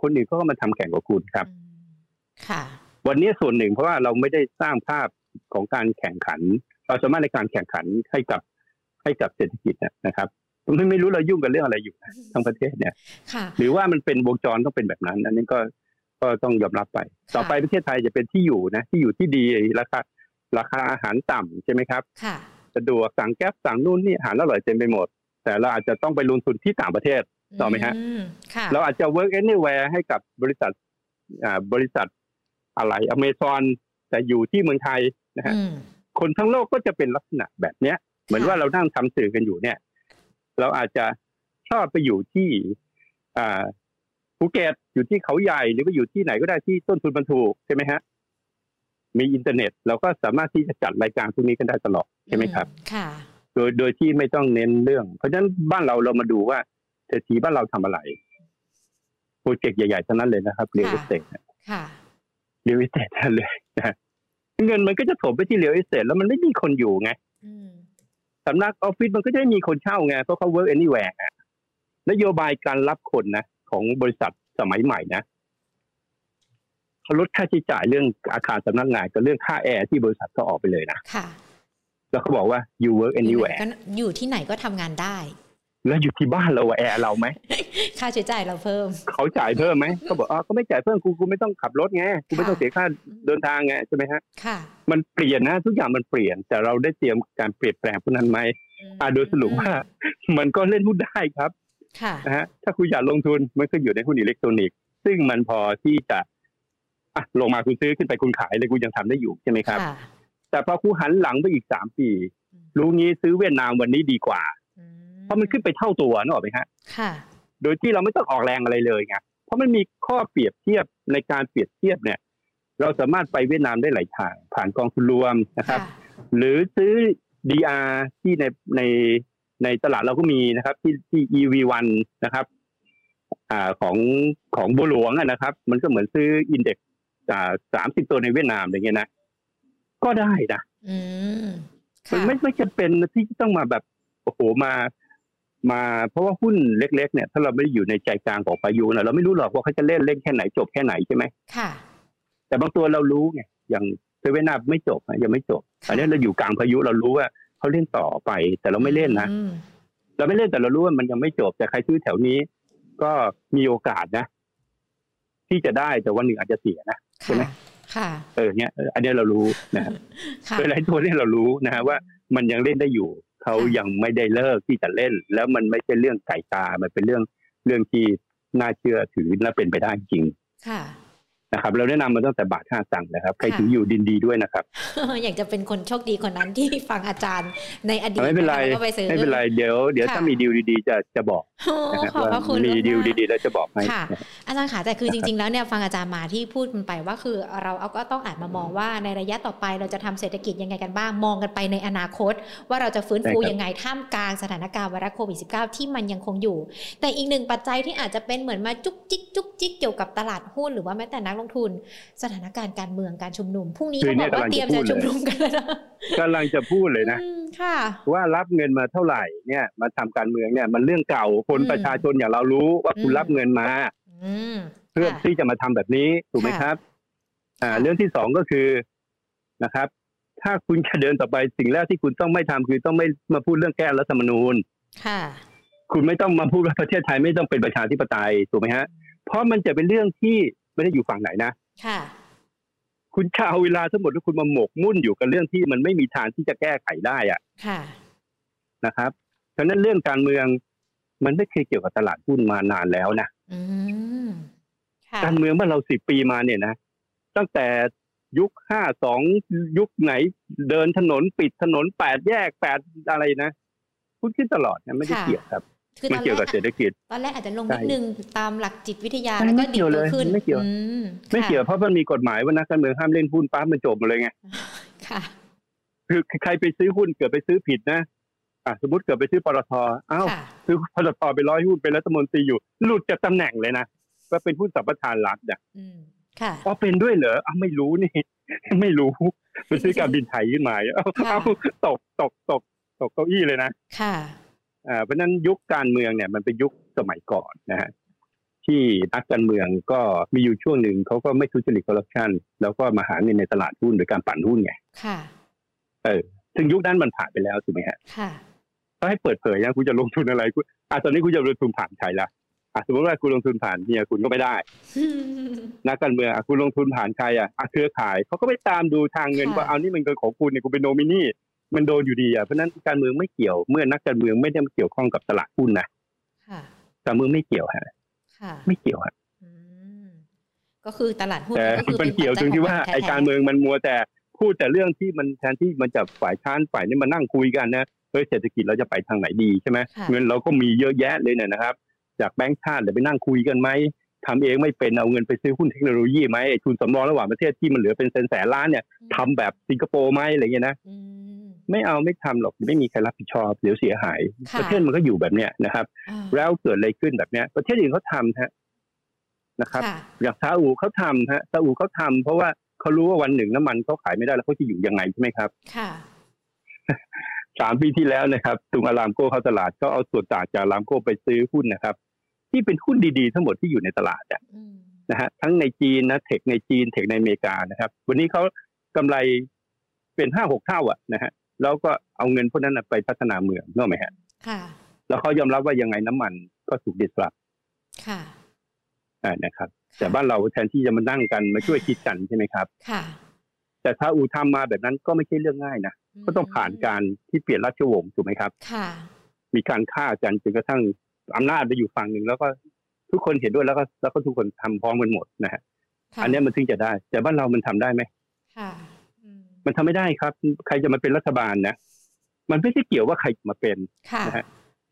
คนอื่นก็มาทำแข่งกับคุณครับ ค่ะ วันนี้ส่วนหนึ่งเพราะว่าเราไม่ได้สร้างภาพของการแข่งขันเราสามารถในการแข่งขันให้กับให้กับเศรษฐกิจนะครับไม่ไม่รู้เรายุ่งกับเรื่องอะไรอยู่ทั้งประเทศเนี่ยหรือว่ามันเป็นวงจรต้องเป็นแบบนั้นอันนี้ก็ก็ต้องยอมรับไป ต่อไปประเทศไทยจะเป็นที่อยู่นะ ที่อยู่ที่ดีราคาราคาอาหารต่ำใช่ไหมครับค่ะ สะดวกสั่งแก๊บสั่งนู่นนี่อาหารอร่อยเต็มไปหมด แต่เราอาจจะต้องไปลงทุนที่ต่างประเทศต่อไหมฮะเราอาจจะ work anywhere ให้กับบริษัทอ่าบริษัทอะไรอเมซอนแต่อยู่ที่เมืองไทยนะฮะคนทั้งโลกก็จะเป็นลักษณะแบบเนี้ย เหมือนว่าเรานั่งทำสื่อกันอยู่เนี่ย เราอาจจะชอบไปอยู่ที่อ่าภูเก็ตอยู่ที่เขาใหญ่หรือว่าอยู่ที่ไหนก็ได้ที่ต้นทุนมันถูกใช่ไหมฮะมีอินเทอร์เน็ต เราก็สามารถที่จะจัดรายการพวกนี้กันได้ตลอด ใช่ไหมครับค่ะ โดยโดยที่ไม่ต้องเน้นเรื่อง เพราะฉะนั้นบ้านเราเรามาดูว่าเศรษฐีบ้านเราทำอะไร project ใหญ่ๆทั้งนั้นเลยนะครับ real estate ค่ะ real estate เลยนะเงินมันก็จะถมไปที่ real estate แล้วมันไม่มีคนอยู่ไงสำนักออฟฟิศมันก็จะไม่มีคนเช่าไงเพราะเขา work anywhere นโยบายการรับคนนะของบริษัทสมัยใหม่นะเขาลดค่าใช้จ่ายเรื่องอาคารสำนักงานกับเรื่องค่าแอร์ที่บริษัทก็ออกไปเลยนะค่ะ แล้วเขาบอกว่า you work anywhere อยู่ที่ไหนก็ทำงานได้ แล้วอยู่ที่บ้านเราแอร์เราไหมค่าใช้จ่ายเราเพิ่ม เขาจ่ายเพิ่มไหมเขาบอกอ๋อเขาไม่จ่ายเพิ่มกูกูไม่ต้องขับรถไงกูไม่ต้องเสียค่าเดินทางไงใช่ไหมฮะค่ะ มันเปลี่ยนนะทุกอย่างมันเปลี่ยน แต่เราได้เตรียมการเปลี่ยนแปลงพวกนั้นไหมอ่าโดยสรุปว่า มันก็เล่นหุ้นได้ครับนะฮะถ้าคุณอยากลงทุนมันก็อยู่ในหุ้นอิเล็กทรอนิกส์ซึ่งมันพอที่จะอะลงมาคุณซื้อขึ้นไปคุณขายเลยคุณยังทำได้อยู่ใช่ไหมครับ แต่พอคุณหันหลังไปอีกสามปี รู้งี้ซื้อเวียดนามวันนี้ดีกว่า เพราะมันขึ้นไปเท่าตัวนึกออกไหมฮะโดยที่เราไม่ต้องออกแรงอะไรเลยไงเพราะมันมีข้อเปรียบเทียบในการเปรียบเทียบเนี่ย เราสามารถไปเวียดนามได้หลายทาง ผ่านกองทุนรวมนะครับ หรือซื้อ DR ที่ในในในตลาดเราก็มีนะครับ ที่ที่ EV1 นะครับอ่าของของบัวหลวงนะครับ มันก็เหมือนซื้ออินเด็กซ์สามสิบตัวในเวียดนามอย่างเงี้ยนะ ก็ได้นะมันไม่ไม่จำเป็นที่ต้องมาแบบโอ้โหมา มา เพราะว่าหุ้นเล็ก ๆ เนี่ย ถ้าเราไม่ได้อยู่ในใจกลางของพายุนะเราไม่รู้หรอกว่าเขาจะเล่นเล่นแค่ไหนจบแค่ไหนใช่ไหมค่ะ แต่บางตัวเรารู้ไงอย่างเซเว่นนาไม่จบยังไม่จบอันนี้เราอยู่กลางพายุเรารู้ว่าเขาเล่นต่อไป แต่เราไม่เล่นนะเราไม่เล่นแต่เรารู้ว่ามันยังไม่จบ แต่ใครซื้อแถวนี้ ก็มีโอกาสนะ ที่จะได้แต่วันหนึ่งอาจจะเสียนะใช่ไหม ค่ะเออเนี้ยอันนี้เรารู้นะครับเป็นไรตัวนี้เรารู้นะฮะว่ามันยังเล่นได้อยู่เขายังไม่ได้เลิกที่จะเล่น แล้วมันไม่ใช่เรื่องไก่ตา มันเป็นเรื่องเรื่องที่น่าเชื่อถือและเป็นไปได้จริง ค่ะ นะครับเราแนะนำมาตั้งแต่บาทห้าตังค์นะครับใครถืออยู่ดินดีด้วยนะครับอยากจะเป็นคนโชคดีคนนั้นที่ฟังอาจารย์ในอดีตไม่เป็นไรไม่เป็นไรเดี๋ยวเดี๋ยวถ้ามีดีลดีๆจะจะบอกนะครับว่ามีดีลดีๆแล้วจะบอกให้อาจารย์ขาแต่คือจริง ๆ แล้วเนี่ยฟังอาจารย์มาที่พูดมันไปว่าคือเราเอาก็ต้องอาจมามองว่าในระยะต่อไปเราจะทำเศรษฐกิจยังไงกันบ้างมองกันไปในอนาคต ว่าเราจะฟื้นฟูยังไงท่ามกลางสถานการณ์ไวรัสโควิด -19 ที่มันยังคงอยู่ แต่อีกหนึ่งปัจจัยที่อาจจะเป็นเหมือนมาจุกจิกจุกจิกเกี่ยวกับตลาดหุ้นหรือว่าแม้แต่นักลงทุน สถานการณ์การเมืองการชุมนุมพรุ่งนี้เขาบอกว่าเตรียมจะชุมนุมกันแล้วนะกำลังจะพูดเลยนะค่ะว่ารับเงินมาเท่าไหร่เนี่ยมาทำการเมืองเนี่ยมันเรื่องเก่าคนประชาชนอย่างเรารู้ว่าคุณรับเงินมาเพื่อที่จะมาทำแบบนี้ถูกไหมครับ อ่า เรื่องที่สองก็คือนะครับ ถ้าคุณจะเดินต่อไปสิ่งแรกที่คุณต้องไม่ทำคือต้องไม่มาพูดเรื่องแก้รัฐธรรมนูญค่ะ คุณไม่ต้องมาพูดว่าประเทศไทยไม่ต้องเป็นประชาธิปไตยถูกไหมฮะ เพราะมันจะเป็นเรื่องที่ ไม่ได้อยู่ฝั่งไหนนะค่ะ คุณชาวเวลาทั้งหมดที่คุณมาหมกมุ่นอยู่กับเรื่องที่มันไม่มีทางที่จะแก้ไขได้อะค่ะนะครับฉะนั้นเรื่องการเมืองมันไม่เคยเกี่ยวกับตลาดหุ้นมานานแล้วนะการเมืองเมื่อเราสิบปีมาเนี่ยนะตั้งแต่ยุคห้าสองยุคไหนเดินถนนปิดถนนแปดแยกแปดอะไรนะพูดขึ้นตลอดนะไม่ได้เกี่ยวครับ มันเกี่ยวกับเศรษฐกิจตอนแรกอาจจะลงนิดนึงตามหลักจิตวิทยาแล้วก็ดีตัวขึ้นไม่เกี่ยวไม่เกี่ยวเพราะมันมีกฎหมายว่านักการเมืองห้ามเล่นหุ้นปั๊บมันจบหมดเลยไงค่ะ คือใครไปซื้อหุ้นเกิดไปซื้อผิดนะอะสมมติเกิดไปซื้อปตทอ้าวซื้อปตทไปร้อยหุ้นเป็นรัฐมนตรีอยู่ หลุดจากตำแหน่งเลยนะก็เป็นหุ้นสัมปทานรัฐเนี่ยค่ะอ๋อเป็นด้วยเหรออ้าไม่รู้นี่ ไม่รู้ไปซื้อการบินไทยขึ้นมาเอาตกตกตกตกเก้าอี้เลยนะค่ะอ่า เพราะนั้นยุคการเมืองเนี่ยมันเป็นยุคสมัยก่อนนะฮะที่นักการเมืองก็มีอยู่ช่วงหนึ่งเขาก็ไม่ทุจริตคอร์รัปชันแล้วก็มาหาเงินในตลาดหุ้นโดยการปั่นหุ้นไงค่ะ เออซึ่งยุคนั้นมันผ่านไปแล้วถูกไหมฮะค่ะก็ให้เปิดเผยนะคุณจะลงทุนอะไรคุณอ่าตอนนี้คุณจะลงทุนผ่านใครละอะสมมติว่าคุณลงทุนผ่านเนี่ยคุณก็ไม่ได้ นักการเมืองอะคุณลงทุนผ่านใครอะเครือข่ายเขาก็ไปตามดูทางเงินว่าเอานี่มันเงินของคุณเนี่ยคุณเป็นโนมินี มันโดนอยู่ดีอะเพราะนั้นการเมืองไม่เกี่ยวเมื่อนักการเมืองไม่ได้มาเกี่ยวข้องกับตลาดหุ้นนะการเมืองไม่เกี่ยวฮะไม่เกี่ยวฮะก็คือตลาดหุ้นก็คือมันเกี่ยวตรงที่ว่าไอการเมืองมันมัวแต่พูดแต่เรื่องที่มันแทนที่มันจะฝ่ายค้านฝ่ายนี้มานั่งคุยกันนะเฮ้ยเศรษฐกิจเราจะไปทางไหนดีใช่ไหมเงินเราก็มีเยอะแยะเลยเนี่ยนะครับ จากแบงก์ชาติเดี๋ยวไปนั่งคุยกันไหม ทำเองไม่เป็นเอาเงินไปซื้อหุ้นเทคโนโลยีไหมทุนสำรองระหว่างประเทศที่มันเหลือเป็นแสนแสนล้านเนี่ยทำแบบสิงคโปร์ไหมอะไรเงี้ยนะไม่เอาไม่ทำหรอกไม่มีใครรับผิดชอบเดี๋ยวเสียหาย ประเทศมันก็อยู่แบบเนี้ยนะครับ แล้วเกิดอะไรขึ้นแบบเนี้ย ประเทศอื่นเขาทำฮะนะครับอย่างซาอุเขาทำฮะซาอุเขาทำเพราะว่าเขารู้ว่าวันหนึ่งน้ำมันเขาขายไม่ได้แล้วเขาจะอยู่ยังไงใช่ไหมครับค่ะสามปีที่แล้วนะครับตุงอารามโก้เข้าตลาดก็เอาส่วนต่างจากอารามโก้ไปซื้อหุ้นนะครับ ที่เป็นหุ้นดีๆ ทั้งหมดที่อยู่ในตลาดนะฮะทั้งในจีนนะเทคในจีนเทคในอเมริกานะครับ วันนี้เขากำไรเป็นห้าหกเท่าอะนะฮะแล้วก็เอาเงินพวกนั้นไปพัฒนาเมืองนึกไหมฮะค่ะแล้วเขายอมรับว่ายังไงน้ำมันก็ถูกดิสรับค่ะอ่านะครับ แต่บ้านเราแทนที่จะมานั่งกันมาช่วยคิดกันใช่ไหมครับ ค่ะ แต่ถ้าอูทำมาแบบนั้นก็ไม่ใช่เรื่องง่ายนะก็ต้องผ่านการที่เปลี่ยนราชวงศ์ถูกไหมครับ ค่ะ มีการฆ่ากันจนกระทั่ง อำนาจไปอยู่ฝั่งหนึ่งแล้วก็ทุกคนเห็นด้วยแล้วก็แล้วก็ทุกคนทำพร้อมกันหมดนะฮะอันนี้มันถึงจะได้ แต่บ้านเรามันทำได้ไหมค่ะมันทำไม่ได้ครับ ใครจะมาเป็นรัฐบาลนะมันไม่ใช่เกี่ยวว่าใครมาเป็นนะฮะ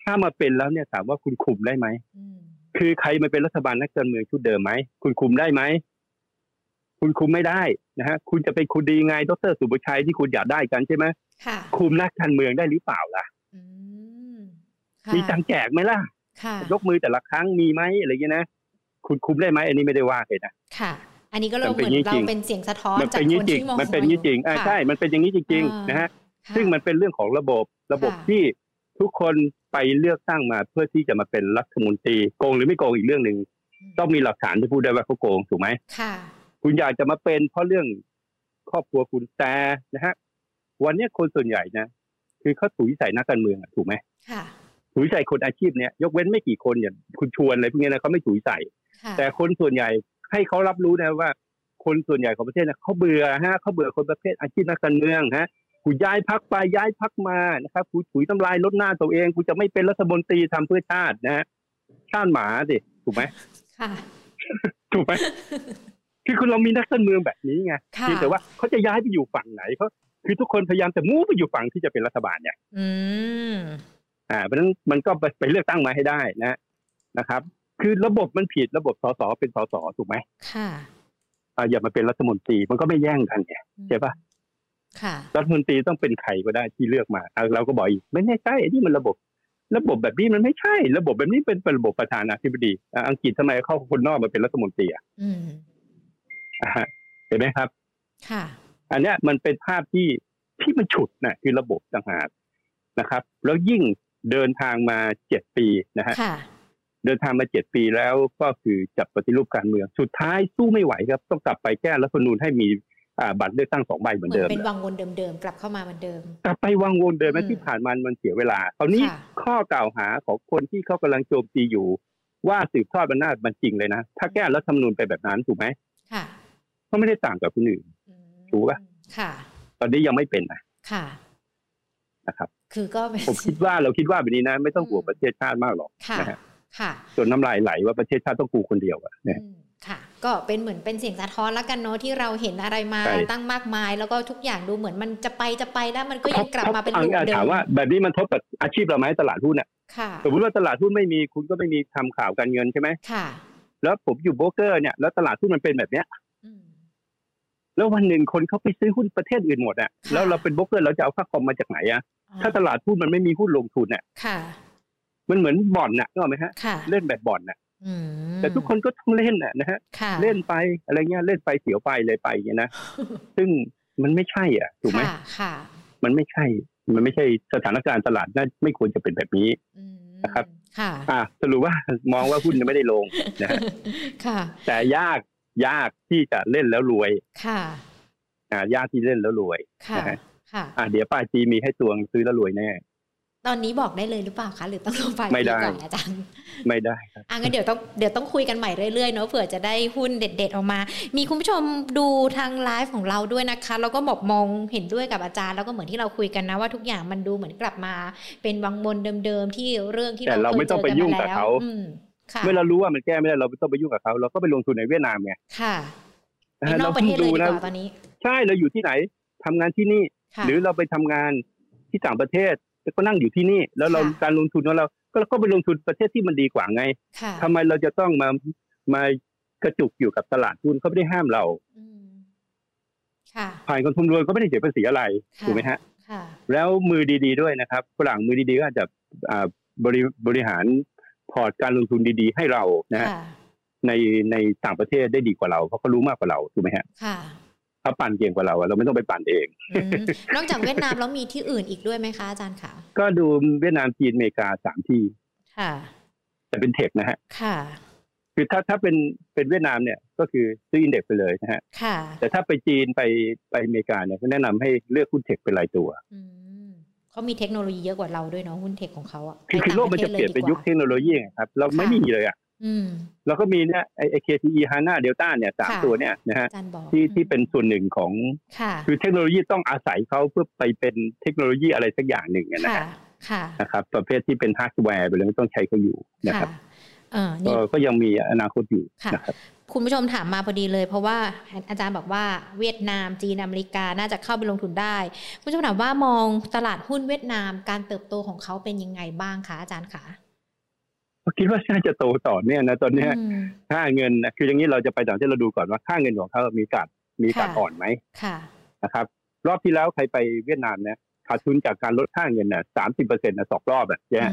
ถ้ามาเป็นแล้วเนี่ยถามว่าคุณคุมได้ไหมคือใครมาเป็นรัฐบาลนักการเมืองชุดเดิมไหมคุณคุมได้ไหมคุณคุมไม่ได้นะฮะคุณจะเป็นคุณดีไงดรสุบชัยที่คุณอยากได้กันใช่ไหมคุมนักการเมืองได้หรือเปล่าล่ะมีตังแจกไหมล่ะ ยกมือแต่ละครั้งมีไหมอะไรเงี้ยนะคุณคุมได้ไหมอันนี้ไม่ได้ว่าเลยนะค่ะ อันนี้ก็เราเหมือนเราเป็นเสียงสะท้อนจากคนที่มองมันเป็นอย่างนี้จริงใช่มันเป็นอย่างนี้จริง ๆ นะฮะซึ่งมันเป็นเรื่องของระบบระบบที่ทุกคนไปเลือกตั้งมาเพื่อที่จะมาเป็นรัฐมนตรีโกงหรือไม่โกงอีกเรื่องหนึ่งต้องมีหลักฐานที่พูดได้ว่าเขาโกงถูกไหมค่ะคุณอยากจะมาเป็นเพราะเรื่องครอบครัวคุณแต่นะฮะวันนี้คนส่วนใหญ่นะ คือเขาถูกวิสัยนักการเมืองถูกไหมค่ะ ถูกวิสัยคนอาชีพเนี้ยยกเว้นไม่กี่คนอย่างคุณชวนอะไรพวกนี้นะเขาไม่ถูกวิสัยแต่คนส่วนใหญ่ให้เขารับรู้นะว่า คนส่วนใหญ่ของประเทศนะเขาเบื่อฮะเขาเบื่อคนประเภทอาชีพนักการเมืองฮะกูย้ายพักไปย้ายพักมานะครับกูถุยทำลายลดหน้าตัวเองกูจะไม่เป็นรัฐมนตรีทำเพื่อชาตินะฮะชาติหมาสิถูกไหมค่ะถูกไหมคือคุณเรามีนักการเมืองแบบนี้ไงเพียงแต่ว่าเขาจะย้ายไปอยู่ฝั่งไหนเขาคือทุกคนพยายามจะมูฟไปอยู่ฝั่งที่จะเป็นรัฐบาลเนี่ย อืมอ่าเพราะฉะนั้นมันก็ไปเลือกตั้งมาให้ได้นะนะครับ คือระบบมันผิดระบบสสเป็นสสถูกไหมค่ะอ่าอย่ามาเป็นรัฐมนตรีมันก็ไม่แย่งกันไงใช่ปะค่ะรัฐมนตรีต้องเป็นใครก็ได้ที่เลือกมาเราก็บอกอีกไม่ใช่ที่มันระบบ ระบบแบบนี้มันไม่ใช่ ระบบแบบนี้เป็นระบบประธานาธิบดีอังกฤษทำไมเข้าคนนอกมาเป็นรัฐมนตรีอะเห็นไหมครับ ค่ะ อันเนี้ยมันเป็นภาพที่ที่มันฉุดนะคือระบบต่างหากนะครับ แล้วยิ่ง เดินทางมาเจ็ดปีนะฮะเดินทางมาเจ็ดปีแล้วก็คือจับปฏิรูปการเมือง สุดท้ายสู้ไม่ไหวครับ ต้องกลับไปแก้รัฐธรรมนูญให้มีบัตรเลือกตั้งสองใบเหมือนเดิมเป็นวังวนเดิมๆกลับเข้ามาเหมือนเดิม กลับไปวังวนเดิมที่ผ่านมามันเสียเวลาตอนนี้ข้อกล่าวหาของคนที่เขากำลังโจมตีอยู่ ว่าสืบทอดอำนาจมันจริงเลยนะ ถ้าแก้รัฐธรรมนูญไปแบบนั้นถูกไหมค่ะก็ไม่ได้ต่างกับคนอื่นถูกปะค่ะ ตอนนี้ยังไม่เป็นนะค่ะ นะครับ คือก็ผมคิดว่าเราคิดว่าแบบนี้นะ ไม่ต้องกลัวประเทศชาติมากหรอกนะฮะค่ะจนน้ำลายไหลว่าประเทศชาติต้องกูคนเดียวอะเนี่ยค่ะ ก็เป็นเหมือนเป็นเสียงสะท้อนแล้วกันเนาะที่เราเห็นอะไรมาตั้งมากมาย แล้วก็ทุกอย่างดูเหมือนมันจะไปจะไปแล้วมันก็ยังกลับมาเป็นรูปเดิมถามว่าแบบนี้มันทบกับอาชีพเราไหมตลาดหุ้นเนี่ยสมมติว่าตลาดหุ้นไม่มีคุณก็ไม่มีทำข่าวการเงินใช่ไหมค่ะ แล้วผมอยู่โบรกเกอร์เนี่ยแล้วตลาดหุ้นมันเป็นแบบเนี้ย แล้ววันหนึ่งคนเขาไปซื้อหุ้นประเทศอื่นหมดอะแล้วเราเป็นโบรกเกอร์เราจะเอาค่าคอมมาจากไหนอะถ้าตลาดหุ้นมันไม่มีหุ้นลงทุนเนี่ยมันเหมือนบ่อนน่ะนึกออกไหมฮะ เล่นแบบบ่อนน่ะแต่ทุกคนก็ต้องเล่นน่ะนะฮะเล่นไปอะไรเงี้ยเล่นไปเสียวไปเลยไปอย่างเงี้ยนะซึ่งมันไม่ใช่อะถูกไหมมันไม่ใช่ มันไม่ใช่สถานการณ์ตลาดน่าไม่ควรจะเป็นแบบนี้นะครับ ค่ะอ่าสรุปว่ามองว่าหุ้นไม่ได้ลงนะค่ะแต่ยาก ยากที่จะเล่นแล้วรวย ค่ะ อ่ายากที่เล่นแล้วรวย ค่ะ ค่ะ อ่าเดี๋ยวป้าจีมีให้ตวงซื้อแล้วรวยแน่ ตอนนี้บอกได้เลยหรือเปล่าคะ หรือต้องลงไปก่อนอาจารย์ ไม่ได้ครับอะงั้นเดี๋ยวต้องเดี๋ยวต้องคุยกันใหม่เรื่อยๆเนาะเผื่อจะได้หุ้นเด็ด ๆ ออกมา มีคุณผู้ชมดูทางไลฟ์ของเราด้วยนะคะ แล้วก็บอกมองเห็นด้วยกับอาจารย์ แล้วก็เหมือนที่เราคุยกันนะว่าทุกอย่างมันดูเหมือนกลับมา เป็นวังบนเดิมๆที่เรื่องที่เราเคยเจอกันมาแล้วเมื่อเรารู้ว่ามันแก้ไม่ได้เราไม่ต้องไปยุ่งกับเขาเราก็ไปลงทุนในเวียดนามไงค่ะนอกประเทศเลยดีกว่าตอนนี้ ใช่เราอยู่ที่ไหนทำงานที่นี่ หรือเราไปทำงานที่ต่างประเทศก็นั่งอยู่ที่นี่ แล้วเราการลงทุนของเราก็เราก็ไปลงทุนประเทศที่มันดีกว่าไงทำไมเราจะต้องมามากระจุกอยู่กับตลาดหุ้นเขาไม่ได้ห้ามเราผ่านคนทุนรวยก็ไม่ได้เสียภาษีอะไรถูกไหมฮะแล้วมือดี ๆ ด้วยนะครับฝรั่งมือดีๆก็อาจจะบริบริหาร พอร์ตการลงทุนดีๆ ให้เรานะฮะในในต่างประเทศได้ดีกว่าเรา เพราะเขารู้มากกว่าเราถูกไหมฮะเขาปั่นเก่งกว่าเราเราไม่ต้องไปปั่นเอง นอกจากเวียดนามแล้วมีที่อื่นอีกด้วยไหมคะอาจารย์คะก็ดูเวียดนามจีนอเมริกาสามที่ ค่ะ แต่เป็นเทคนะฮะ ค่ะ คือถ้าถ้าเป็นเป็นเวียดนามเนี่ยก็คือซื้อ index ไปเลยนะฮะ ค่ะ แต่ถ้าไปจีนไปไปอเมริกาเนี่ยก็แนะนำให้เลือกหุ้น tech เป็นรายตัว เขามีเทคโนโลยีเยอะกว่าเราด้วยเนาะหุ้น tech ของเขาอะคือคือโลกมันจะเปลี่ยนเป็นยุคเทคโนโลยีครับ เราไม่มีเลยอะแล้วก็มีเนี่ยไอ KCE HANA DELTA เนี่ยสามตัวเนี่ยนะฮะที่ที่เป็นส่วนหนึ่งของคือเทคโนโลยีต้องอาศัยเขาเพื่อไปเป็นเทคโนโลยีอะไรสักอย่างหนึ่งนะนะครับประเภทที่เป็นฮาร์ดแวร์ไปเลยต้องใช้เขาอยู่นะครับก็ยังมีอนาคตอยู่นะครับ คุณผู้ชมถามมาพอดีเลย เพราะว่าอาจารย์บอกว่าเวียดนามจีนอเมริกาน่าจะเข้าไปลงทุนได้คุณผู้ชมถามว่ามองตลาดหุ้นเวียดนามการเติบโตของเขาเป็นยังไงบ้างคะอาจารย์คะคิดว่าน่าจะโตต่อเนี่ยนะตอนนี้ค่าเงินคืออย่างนี้เราจะไปต่างที่เราดูก่อนว่าค่าเงินของเขามีการมีการอ่อนไหมนะครับ รอบที่แล้วใครไปเวียดนามเนี่ยขาดทุนจากการลดค่าเงินเนี่ยสามสิบเปอร์เซ็นต์นะสองรอบอะใช่ไหม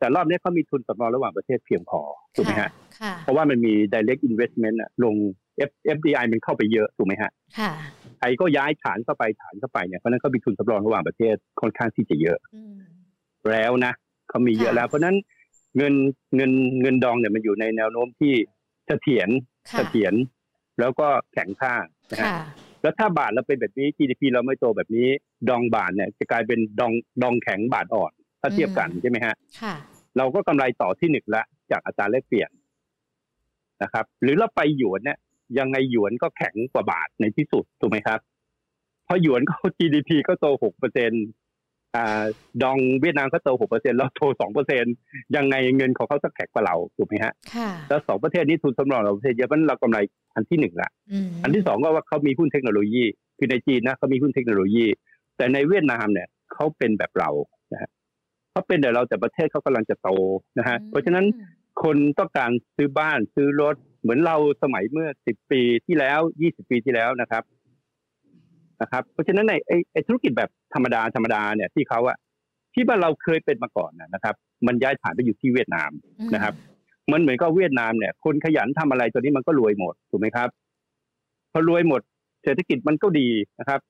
แต่รอบนี้เขามีทุนสำรองระหว่างประเทศเพียงพอถูกไหมฮะ เพราะว่ามันมี direct investment ลง F FDI มันเข้าไปเยอะถูกไหมฮะไทยก็ย้ายฐานเข้าไปฐานเข้าไปเนี่ยเพราะนั้นเขามีทุนสำรองระหว่างประเทศค่อนข้างที่จะเยอะ แล้วนะเขามีเยอะแล้ว เพราะนั้นเงินเงินเงินดองเนี่ยมันอยู่ในแนวโน้มที่เสถียรเสถียรแล้วก็แข็งค่านะฮะแล้วถ้าบาทเราเป็นแบบนี้ GDP เราไม่โตแบบนี้ ดองบาทเนี่ยจะกลายเป็นดองดองแข็งบาทอ่อน ถ้าเทียบกันใช่ไหมฮะ เราก็กำไรต่อที่หนึ่งละจากอัตราแลกเปลี่ยนนะครับ หรือเราไปหยวนเนี่ยยังไงหยวนก็แข็งกว่าบาทในที่สุดถูกไหมครับ เพราะหยวนก็ GDP ก็โตหกเปอร์เซ็นอ่าดองเวียดนามก็โตหกเปอร์เซ็นต์เราโตสองเปอร์เซ็นยังไงเงินของเขาจะแข็งกว่าเราถูกไหมฮะแล้วสองประเทศนี้ทุนสำรองเราประเทศเยอะเพราะเรากำไรอันที่หนึ่งละอันที่สองก็ว่าเขามีหุ้นเทคโนโลยี คือในจีนนะเขามีหุ้นเทคโนโลยี แต่ในเวียดนามเนี่ยเขาเป็นแบบเรานะฮะ เขาเป็นแต่เราแต่ประเทศเขากำลังจะโตนะฮะเพราะฉะนั้นคนต้องการซื้อบ้านซื้อรถ เหมือนเราสมัยเมื่อสิบปีที่แล้วยี่สิบปีที่แล้วนะครับนะครับ เพราะฉะนั้นในไอ้ธุรกิจแบบธรรมดาธรรมดาเนี่ยที่เขาอะที่ว่าเราเคยเป็นมาก่อนนะครับ มันย้ายฐานไปอยู่ที่เวียดนามนะครับ มันเหมือนกับเวียดนามเนี่ย คนขยันทำอะไรตัวนี้มันก็รวยหมดถูกไหมครับ พอรวยหมด เศรษฐกิจมันก็ดีนะครับอ่า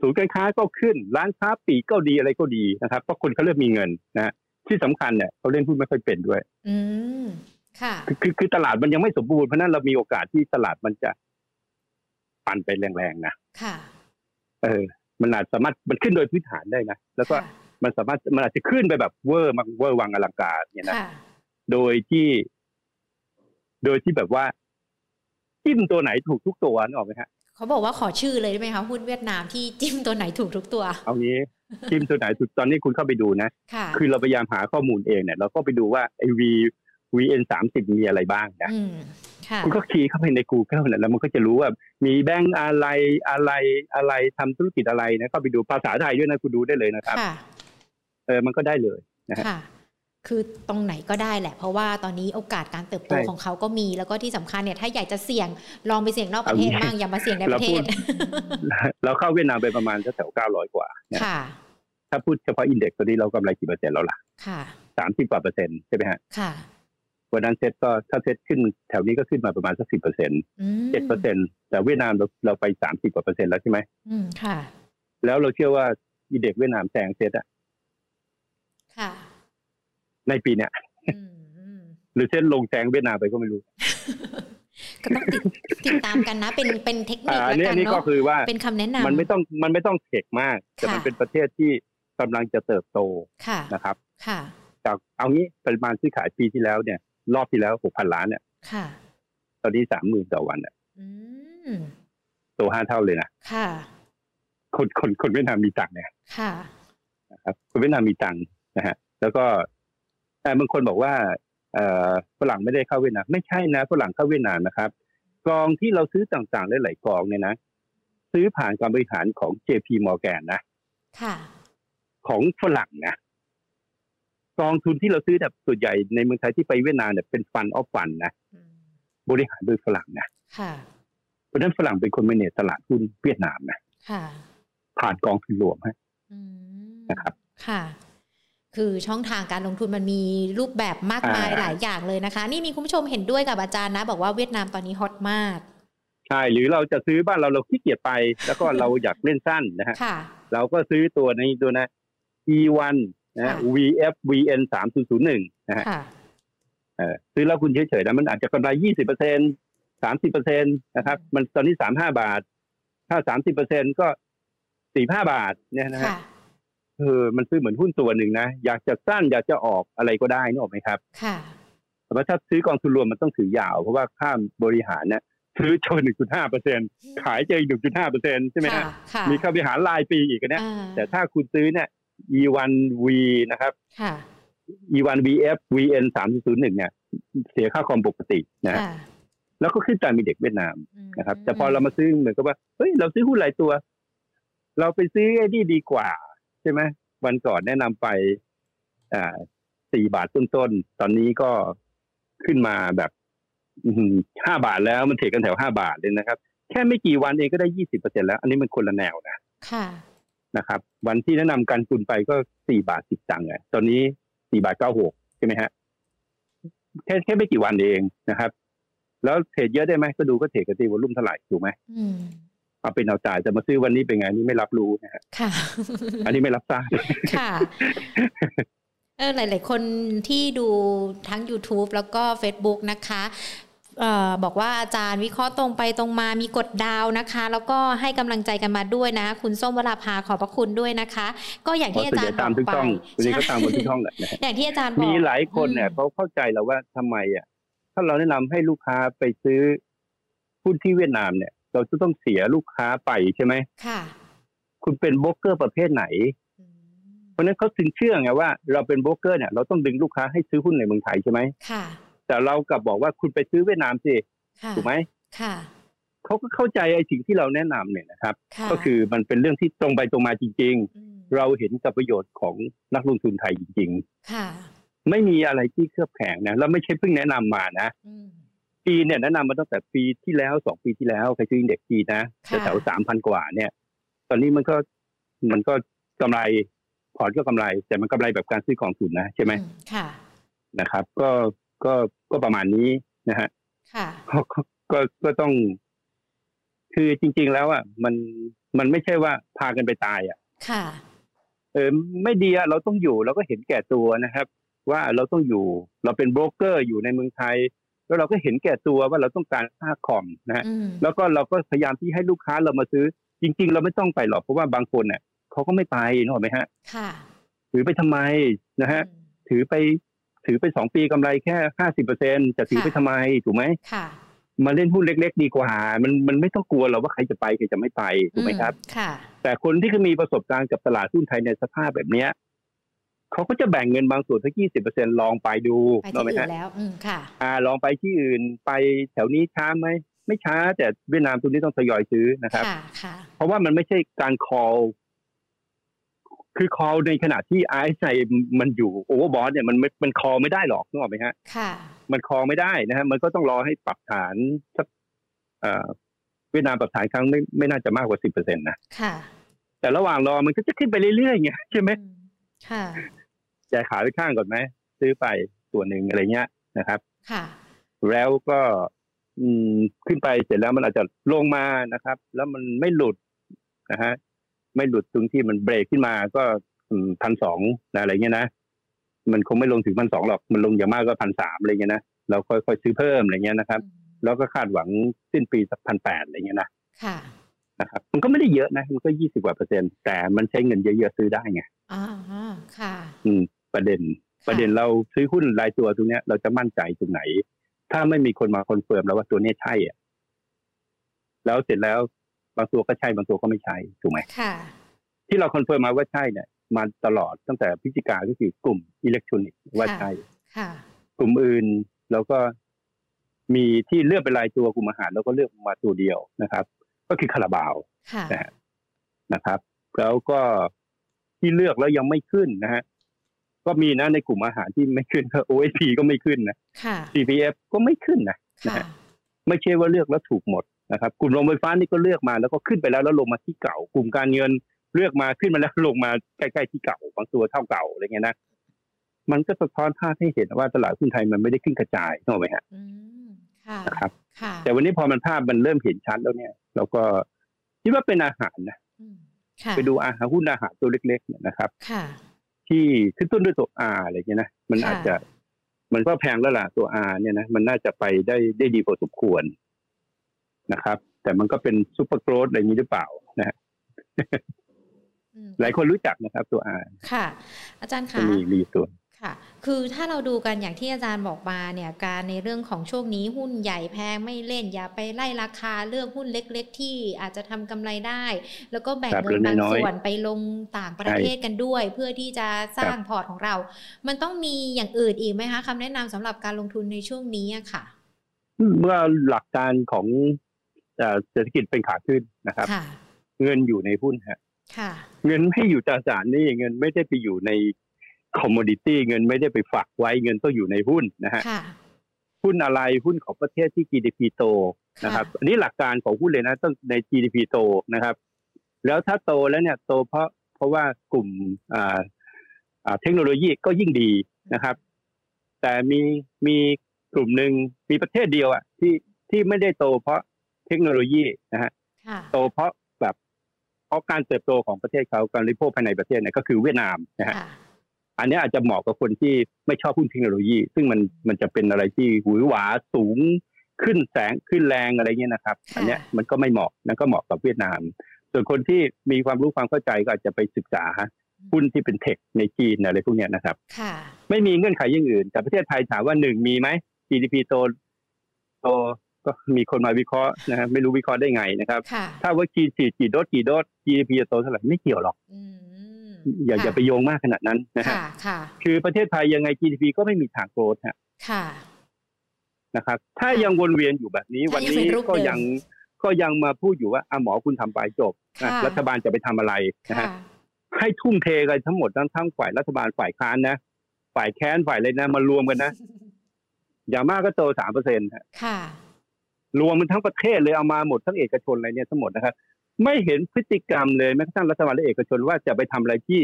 ศูนย์การค้าก็ขึ้น ร้านค้าปีก็ดีอะไรก็ดีนะครับเพราะคนเขาเริ่มมีเงินนะที่สำคัญเนี่ยเขาเล่นหุ้นไม่ค่อยเป็นด้วย อืมค่ะคือคือตลาดมันยังไม่สมบูรณ์เพราะนั้นเรามีโอกาสที่ตลาดมันจะปั่นไปแรงๆนะค่ะ เออ มันอาจสามารถมันขึ้นโดยพื้นฐานได้นะแล้วก็มันสามารถมันอาจจะขึ้นไปแบบเวอร์มากเวอร์วังอลังการเนี่ยนะโดยที่ โดยที่แบบว่าจิ้มตัวไหนถูกทุกตัวนึกออกไหมฮะ เขาบอกว่าขอชื่อเลยได้ไหมคะหุ้นเวียดนามที่จิ้มตัวไหนถูกทุกตัว เอางี้จิ้มตัวไหนถูกตอนนี้คุณเข้าไปดูนะคือเราพยายามหาข้อมูลเองเนี่ยเราก็ไปดูว่าไอวี VN สามสิบมีอะไรบ้างนะคุณก็ key เข้าไปใน Google นะแล้วมันก็จะรู้ว่ามีแบงก์อะไรอะไรอะไรทำธุรกิจอะไรนะเข้าไปดูภาษาไทยด้วยนะคุณดูได้เลยนะครับเออมันก็ได้เลยนะฮะ คือตรงไหนก็ได้แหละ เพราะว่าตอนนี้โอกาสการเติบโตของเขาก็มี แล้วก็ที่สำคัญเนี่ยถ้าอยากจะเสี่ยงลองไปเสี่ยงนอกประเทศบ้างอย่ามาเสี่ยงในประเทศเราเข้าเวียดนามไปประมาณแถวเก้าร้อยกว่าค่ะถ้าพูดเฉพาะอินเด็กซ์ตัวนี้เรากำไรกี่เปอร์เซ็นต์แล้วล่ะค่ะสามสิบกว่าเปอร์เซ็นต์ใช่ไหมฮะค่ะวันนั้นเซ็ตก็ถ้าเซ็ตขึ้นแถวนี้ก็ขึ้นมาประมาณสักสิบเปอร์เซ็นต์เจ็ดเปอร์เซ็นต์แต่เวียดนามเราเราไปสามสิบกว่าเปอร์เซ็นต์แล้วใช่ไหมอืมค่ะ แล้วเราเชื่อว่า index เวียดนามแซงเซ็ตอะค่ะ ในปีเนี้ยหรือเส้นลงแซงเวียดนามไปก็ไม่รู้ ก็ต้องติดติดตามกันนะ เป็นเป็นเทคนิคแล้วกันเนาะก็คือว่าเป็นคำแนะนำมันไม่ต้องมันไม่ต้อง tech มาก แต่มันเป็นประเทศที่กำลังจะเติบโตนะครับ ค่ะจากเอางี้ปริมาณซื้อขายปีที่แล้วเนี่ย รอบที่แล้วหกพันล้านเนี่ยค่ะ ตอนนี้สามหมื่นต่อวันเนี่ยโตห้าเท่าเลยนะค่ะคนคนคนเวียดนามมีตังค์เนี่ยค่ะนะครับคนเวียดนามมีตังค์นะฮะแล้วก็แต่ บางคนบอกว่าฝรั่งไม่ได้เข้าเวียดนามไม่ใช่นะฝรั่งเข้าเวียดนามนะครับ กองที่เราซื้อต่างๆหลายๆกองเนี่ยนะ ซื้อผ่านการบริหารของ JP Morgan นะค่ะ ของฝรั่งนะกองทุนที่เราซื้อแบบส่วนใหญ่ในเมืองไทยที่ไปเวียดนามเนี่ยเป็นฟันออฟฟันนะบริหารโดยฝรั่งนะค่ะเพราะนั้นฝรั่งเป็นคนเมเนจตลาดหุ้นเวียดนามนะค่ะ ผ่านกองทุนรวมฮะนะครับ ค่ะ คือช่องทางการลงทุนมันมีรูปแบบมากมายหลายอย่างเลยนะคะ นี่มีคุณผู้ชมเห็นด้วยกับอาจารย์นะ บอกว่าเวียดนามตอนนี้ฮอตมาก ใช่ หรือเราจะซื้อบ้านเราเราขี้เกียจไป แล้วก็เราอยากเล่นสั้นนะฮะเราก็ซื้อตัวในตัวนะ E1 นะ VF VN สามศูนย์ศูนย์หนึ่งนะฮะซื้อแล้วคุณเฉยๆนะมันอาจจะกำไรยี่สิบเปอร์เซ็นสามสิบเปอร์เซ็นตนะครับ มันตอนนี้สามห้าบาท ถ้าสามสิบเปอร์เซ็นก็สี่ห้าบาทเนี่ยนะฮะ เออมันซื้อเหมือนหุ้นตัวหนึ่งนะอยากจะสั้นอยากจะออกอะไรก็ได้นึกออกไหมครับ ค่ะแต่ว่าถ้าซื้อกองทุนรวมมันต้องถือยาว เพราะว่าค่าบริหารเนี่ยซื้อโชว์หนึ่งจุดห้าเปอร์เซ็นขายเจอหนึ่งจุดห้าเปอร์เซ็นใช่ไหมฮะมีค่าบริหารรายปีอีกนะแต่ถ้าคุณซื้อเนี่ย E1V นะครับค่ะ E1VF VN สามศูนย์หนึ่งเนี่ย เสียค่าคอมปกตินะแล้วก็ขึ้นตามมีเด็กเวียดนามนะครับ แต่พอเรามาซื้อเหมือนกับว่าเฮ้ยเราซื้อหุ้นหลายตัว เราไปซื้อไอ้นี่ดีกว่า ช่ไหมวันก่อนแนะนำไป อ่าสี่บาทต้นๆตอนนี้ก็ขึ้นมาแบบห้าบาทแล้วมันเทกันแถวห้าบาทเลยนะครับ แค่ไม่กี่วันเองก็ได้ยี่สิบเปอร์เซ็นแล้ว อันนี้มันคนละแนวนะค่ะนะครับ วันที่แนะนำการตุนไปก็สี่บาทสิบตังค์อะตอนนี้สี่บาทเก้าหกใช่ไหมฮะแค่แค่ไม่กี่วันเองนะครับ แล้วเทรดเยอะได้ไหมก็ดูก็เทรดกันตีวอลุ่มเท่าไหร่ถูกไหม เอาเป็นเอาจ่ายจะมาซื้อวันนี้เป็นไงนี่ไม่รับรู้นะฮะค่ะ อันนี้ไม่รับทราบค่ะเออหลาย ๆ คนที่ดูทั้ง YouTube แล้วก็ Facebook นะคะออบอกว่าอาจารย์วิเคราะห์ตรงไปตรงมามีกดดาวนะคะ แล้วก็ให้กำลังใจกันมาด้วยนะ คุณส้มวราภาขอบพระคุณด้วยนะคะ ก็อย่างที่อาจารย์บอกไปวันนี้ก็ตามบนทุกช่องแหละอย่างที่อาจารย์บอกมีหลายคนเนี่ยเขาเข้าใจแล้วว่าทำไมอะถ้าเราแนะนำให้ลูกค้าไปซื้อหุ้นที่เวียดนามเนี่ย เราจะต้องเสียลูกค้าไปใช่ไหมค่ะ คุณเป็นโบรกเกอร์ประเภทไหน เพราะนั้นเขาถึงเชื่อไงว่าเราเป็นโบรกเกอร์เนี่ยเราต้องดึงลูกค้าให้ซื้อหุ้นในเมืองไทยใช่ไหมค่ะ แต่เรากลับบอกว่าคุณไปซื้อเวียดนามสิถูกไหมค่ะเขาก็เข้าใจไอ้สิ่งที่เราแนะนำเนี่ยนะครับ ก็คือมันเป็นเรื่องที่ตรงไปตรงมาจริง ๆ เราเห็นกับประโยชน์ของนักลงทุนไทยจริง ๆ ค่ะ ไม่มีอะไรที่เครือบแข็งนะแล้วไม่ใช่เพิ่งแนะนำมานะ จีนเนี่ยแนะนำมาตั้งแต่ปีที่แล้วสองปีที่แล้วใครซื้ออินเด็กซ์จีนนะแถวสามพันกว่าเนี่ย ตอนนี้มันก็มันก็กำไรพอร์ตก็กำไร แต่มันกำไรแบบการซื้อของทุนนะใช่ไหมค่ะนะครับ ก็ก็ก็ประมาณนี้นะฮะค่ะก็ก็ก็ต้อง คือจริง ๆ แล้วอะมันมันไม่ใช่ว่าพากันไปตาย อะ ค่ะ เออไม่ดีอะเราต้องอยู่เราก็เห็นแก่ตัวนะครับ ว่าเราต้องอยู่ เราเป็นโบรกเกอร์อยู่ในเมืองไทย แล้วเราก็เห็นแก่ตัวว่าเราต้องการค่าคอมนะฮะแล้วก็เราก็พยายามที่ให้ลูกค้าเรามาซื้อ จริง ๆ เราไม่ต้องไปหรอกเพราะว่าบางคนเนี่ยเขาก็ไม่ไปนึกออกไหมฮะค่ะถือไปทำไมนะฮะถือไปถือไปสองปีกำไรแค่ห้าสิบเปอร์เซ็นจะถือไปทำไมถูกไหมค่ะมาเล่นหุ้นเล็ก ๆ ดีกว่า มันมันไม่ต้องกลัวหรอกว่าใครจะไปใครจะไม่ไปถูกไหมครับค่ะแต่คนที่เขามีประสบการณ์กับตลาดหุ้นไทยในสภาพแบบเนี้ย เขาก็จะแบ่งเงินบางส่วนสักยี่สิบเปอร์เซ็นลองไปดูไปที่อื่นแล้วอืมค่ะ อ่า ลองไปที่อื่นไปแถวนี้ช้าไหมไม่ช้า แต่เวียดนามตัวนี้ต้องทยอยซื้อนะครับค่ะค่ะเพราะว่ามันไม่ใช่การ call คือคอในขณะที่ไอซ์ไมันอยู่โอเวอร์บอสเนี่ยมันมันคอไม่ได้หรอกนึกออกไหมฮะค่ะ มันคอไม่ได้นะฮะมันก็ต้องรอให้ปรับฐานสักเวียดนามปรับฐานครั้งไม่ไม่น่าจะมากกว่าสิบเปอร์เซ็นต์นะค่ะ แต่ระหว่างรอมันก็จะขึ้นไปเรื่อยๆไงใช่ไหมค่ะแจกขาไปข้างก่อนไหมซื้อไปตัวหนึ่งอะไรเงี้ยนะครับ ค่ะ แล้วก็อืมขึ้นไปเสร็จแล้วมันอาจจะลงมานะครับ แล้วมันไม่หลุดนะฮะไม่หลุดตรงที่มันเบรกขึ้นมาก็พันสองนะอะไรเงี้ยนะมันคงไม่ลงถึงพันสองหรอกมันลงอย่างมากก็พันสามอะไรเงี้ยนะเราค่อยๆซื้อเพิ่มอะไรเงี้ยนะครับ แล้วก็คาดหวังสิ้นปีสักพันแปดอะไรเงี้ยนะค่ะนะครับ มันก็ไม่ได้เยอะนะ มันก็ยี่สิบกว่าเปอร์เซ็นต์แต่มันใช้เงินเยอะๆซื้อได้ไงอ่าค่ะ อืม ประเด็น ประเด็นเราซื้อหุ้นรายตัวตรงเนี้ยเราจะมั่นใจตรงไหน ถ้าไม่มีคนมา confirm แล้วว่าตัวนี้ใช่อะแล้วเสร็จแล้วบางตัวก็ใช่บางตัวก็ไม่ใช่ถูกไหมค่ะ ที่เรา confirm มาว่าใช่เนี่ยมาตลอดตั้งแต่พฤศจิกาก็คือกลุ่มอิเล็กทรอนิกส์ว่าใช่ค่ะกลุ่มอื่นแล้วก็มีที่เลือกเป็นรายตัวกลุ่มอาหารแล้วก็เลือกมาตัวเดียวนะครับ ก็คือคาราบาวนะครับ แล้วก็ที่เลือกแล้วยังไม่ขึ้นนะฮะ ก็มีนะในกลุ่มอาหารที่ไม่ขึ้นก็ OSP ก็ไม่ขึ้นนะ CPF ก็ไม่ขึ้นนะนะฮะไม่ใช่ว่าเลือกแล้วถูกหมดนะครับ กลุ่มโรงไฟฟ้านี่ก็เลือกมาแล้วก็ขึ้นไปแล้วแล้วลงมาที่เก่า กลุ่มการเงินเลือกมาขึ้นมาแล้วลงมาใกล้ๆที่เก่าบางตัวเท่าเก่าอะไรเงี้ยนะมันก็สะท้อนภาพให้เห็นว่าตลาดหุ้นไทยมันไม่ได้ขึ้นกระจายถูกไหมฮะนะครับแต่วันนี้พอมันภาพมันเริ่มเห็นชัดแล้วเนี่ย เราก็คิดว่าเป็นอาหารนะไปดูอาหารหุ้นอาหารตัวเล็กๆเนี่ยนะครับ ที่ขึ้นต้นด้วยตัวอาอะไรเงี้ยนะมันอาจจะ มันก็แพงแล้วล่ะตัวอาเนี่ยนะมันน่าจะไปได้ได้ดีพอสมควรนะครับ แต่มันก็เป็นซูเปอร์โกรดอะไรอย่างนี้หรือเปล่านะฮะหลายคนรู้จักนะครับตัวอาค่ะ อาจารย์ค่ะมีมีส่วน ค่ะ คือถ้าเราดูกันอย่างที่อาจารย์บอกมาเนี่ยการในเรื่องของช่วงนี้หุ้นใหญ่แพงไม่เล่นอย่าไปไล่ราคาเลือกหุ้นเล็ก ๆ ที่อาจจะทำกำไรได้ แล้วก็แบ่งเงินบางส่วนไปลงต่างประเทศกันด้วย เพื่อที่จะสร้างพอร์ตของเรา มันต้องมีอย่างอื่นอีกไหมคะคำแนะนำสำหรับการลงทุนในช่วงนี้ค่ะ เมื่อหลักการของเศรษฐกิจเป็นขาขึ้นนะครับเงินอยู่ในหุ้นฮะเงินไม่อยู่ตราสารนี่เงินไม่ได้ไปอยู่ใน คอมมดิตี้เงินไม่ได้ไปฝากไว้เงินต้องอยู่ในหุ้นนะฮะหุ้นอะไรหุ้นของประเทศที่ GDP โตนะครับอันนี้หลักการของหุ้นเลยนะต้องใน GDP โตนะครับ แล้วถ้าโตแล้วเนี่ยโตเพราะเพราะว่ากลุ่มอ่าเทคโนโลยีก็ยิ่งดีนะครับ แต่มีมีกลุ่มหนึ่งมีประเทศเดียวอะที่ที่ไม่ได้โตเพราะเทคโนโลยีนะฮะโตเพราะแบบเพราะการเติบโตของประเทศเขาการบริโภคภายในประเทศเนี่ยก็คือเวียดนามนะฮะ อันนี้อาจจะเหมาะกับคนที่ไม่ชอบหุ้นเทคโนโลยี ซึ่งมันมันจะเป็นอะไรที่หวือหวาสูงขึ้นแสงขึ้นแรงอะไรเงี้ยนะครับ อันนี้มันก็ไม่เหมาะนั่นก็เหมาะกับเวียดนาม ส่วนคนที่มีความรู้ความเข้าใจก็อาจจะไปศึกษาหุ้นที่เป็นเทคในจีนอะไรพวกนี้นะครับไม่มีเงื่อนไขอย่างอื่น แต่ประเทศไทยถามว่าหนึ่งมีไหม GDP โตโตก็มีคนมาวิเคราะห์นะฮะไม่รู้วิเคราะห์ได้ไงนะครับ ถ้าว่าจีนฉีดกี่โดสกี่โดส GDP จะโตเท่าไหร่ไม่เกี่ยวหรอก อย่าอย่าไปโยงมากขนาดนั้นนะฮะคือประเทศไทยยังไง GDP ก็ไม่มีทางโกรธฮะนะครับถ้ายังวนเวียนอยู่แบบนี้ วันนี้ก็ยังก็ยังมาพูดอยู่ว่าอ่หมอคุณทำไปจบรัฐบาลจะไปทำอะไรนะฮะให้ทุ่มเทกันทั้งหมดทั้งทั้งฝ่ายรัฐบาลฝ่ายค้านนะ ฝ่ายแค้นฝ่ายอะไรนะมารวมกันนะ อย่างมากก็โตสามเปอร์เซ็นต์ค่ะ รวมมันทั้งประเทศเลยเอามาหมดทั้งเอกชนอะไรเนี่ยทั้งหมดนะครับ ไม่เห็นพฤติกรรมเลยแม้กระทั่งรัฐบาลและเอกชนว่าจะไปทำอะไรที่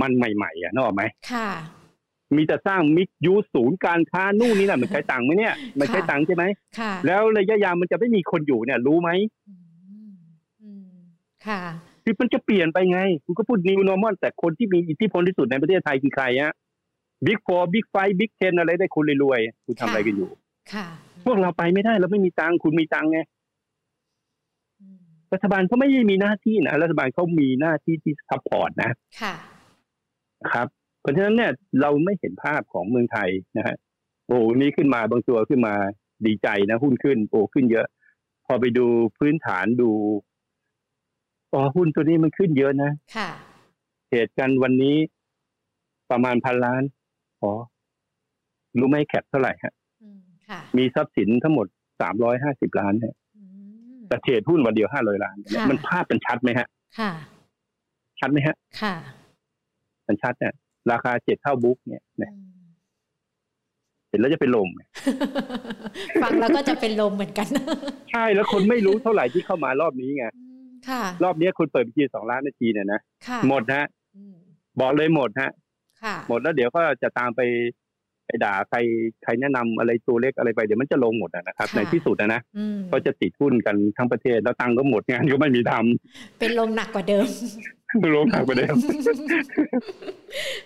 มันใหม่ ๆ อะนึกออกไหมค่ะ มีแต่สร้างมิกยูศูนย์การค้านู่นนี่นะมันใช้ตังค์ไหมเนี่ยมันใช้ตังค์ใช่ไหมค่ะแล้วระยะยาวมันจะไม่มีคนอยู่เนี่ย รู้ไหมค่ะคือมันจะเปลี่ยนไปไง คุณก็พูด new normal แต่คนที่มีอิทธิพลที่สุดในประเทศไทยคือใครฮะ big four big five big ten อะไรได้คุณรวยๆคุณทำอะไรกันอยู่ ค่ะ พวกเราไปไม่ได้เราไม่มีตังค์คุณมีตังค์ไง รัฐบาลเขาไม่ได้มีหน้าที่นะรัฐบาลเขามีหน้าที่ที่ support นะค่ะครับ เพราะฉะนั้นเนี่ยเราไม่เห็นภาพของเมืองไทยนะฮะโอ้นี้ขึ้นมาบางตัวขึ้นมาดีใจนะหุ้นขึ้น โอ้ขึ้นเยอะ พอไปดูพื้นฐานดูอ๋อหุ้นตัวนี้มันขึ้นเยอะนะค่ะเหตุการณ์วันนี้ประมาณพันล้านอ๋อรู้ไหมแคปเท่าไหร่ฮะมีทรัพย์สินทั้งหมดสามร้อยห้าสิบล้านเนี่ย แต่เทรดหุ้นวันเดียวห้าร้อยล้าน มันภาพเป็นชัดไหมฮะ ค่ะ ชัดไหมฮะ ค่ะ มันชัดเนี่ยราคาเจ็ดเท่าบุ๊กเนี่ยเห็นแล้วจะเป็นลม ฟังแล้วก็จะเป็นลมเหมือนกัน ใช่แล้วคนไม่รู้เท่าไหร่ที่เข้ามารอบนี้ไงรอบนี้คุณเปิดบัญชีสองล้านนาทีเนี่ยนะหมดฮะบอกเลยหมดฮะหมดแล้วเดี๋ยวก็จะตามไปไป ด่าใครใครแนะนำอะไรตัวเล็กอะไรไปเดี๋ยวมันจะลงหมดนะครับ ในที่สุดนะนะก็จะติดหุ้นกันทั้งประเทศแล้วตังก็หมดงานก็ไม่มีทำเป็นลงหนักกว่าเดิม ลงหนักไปเดิม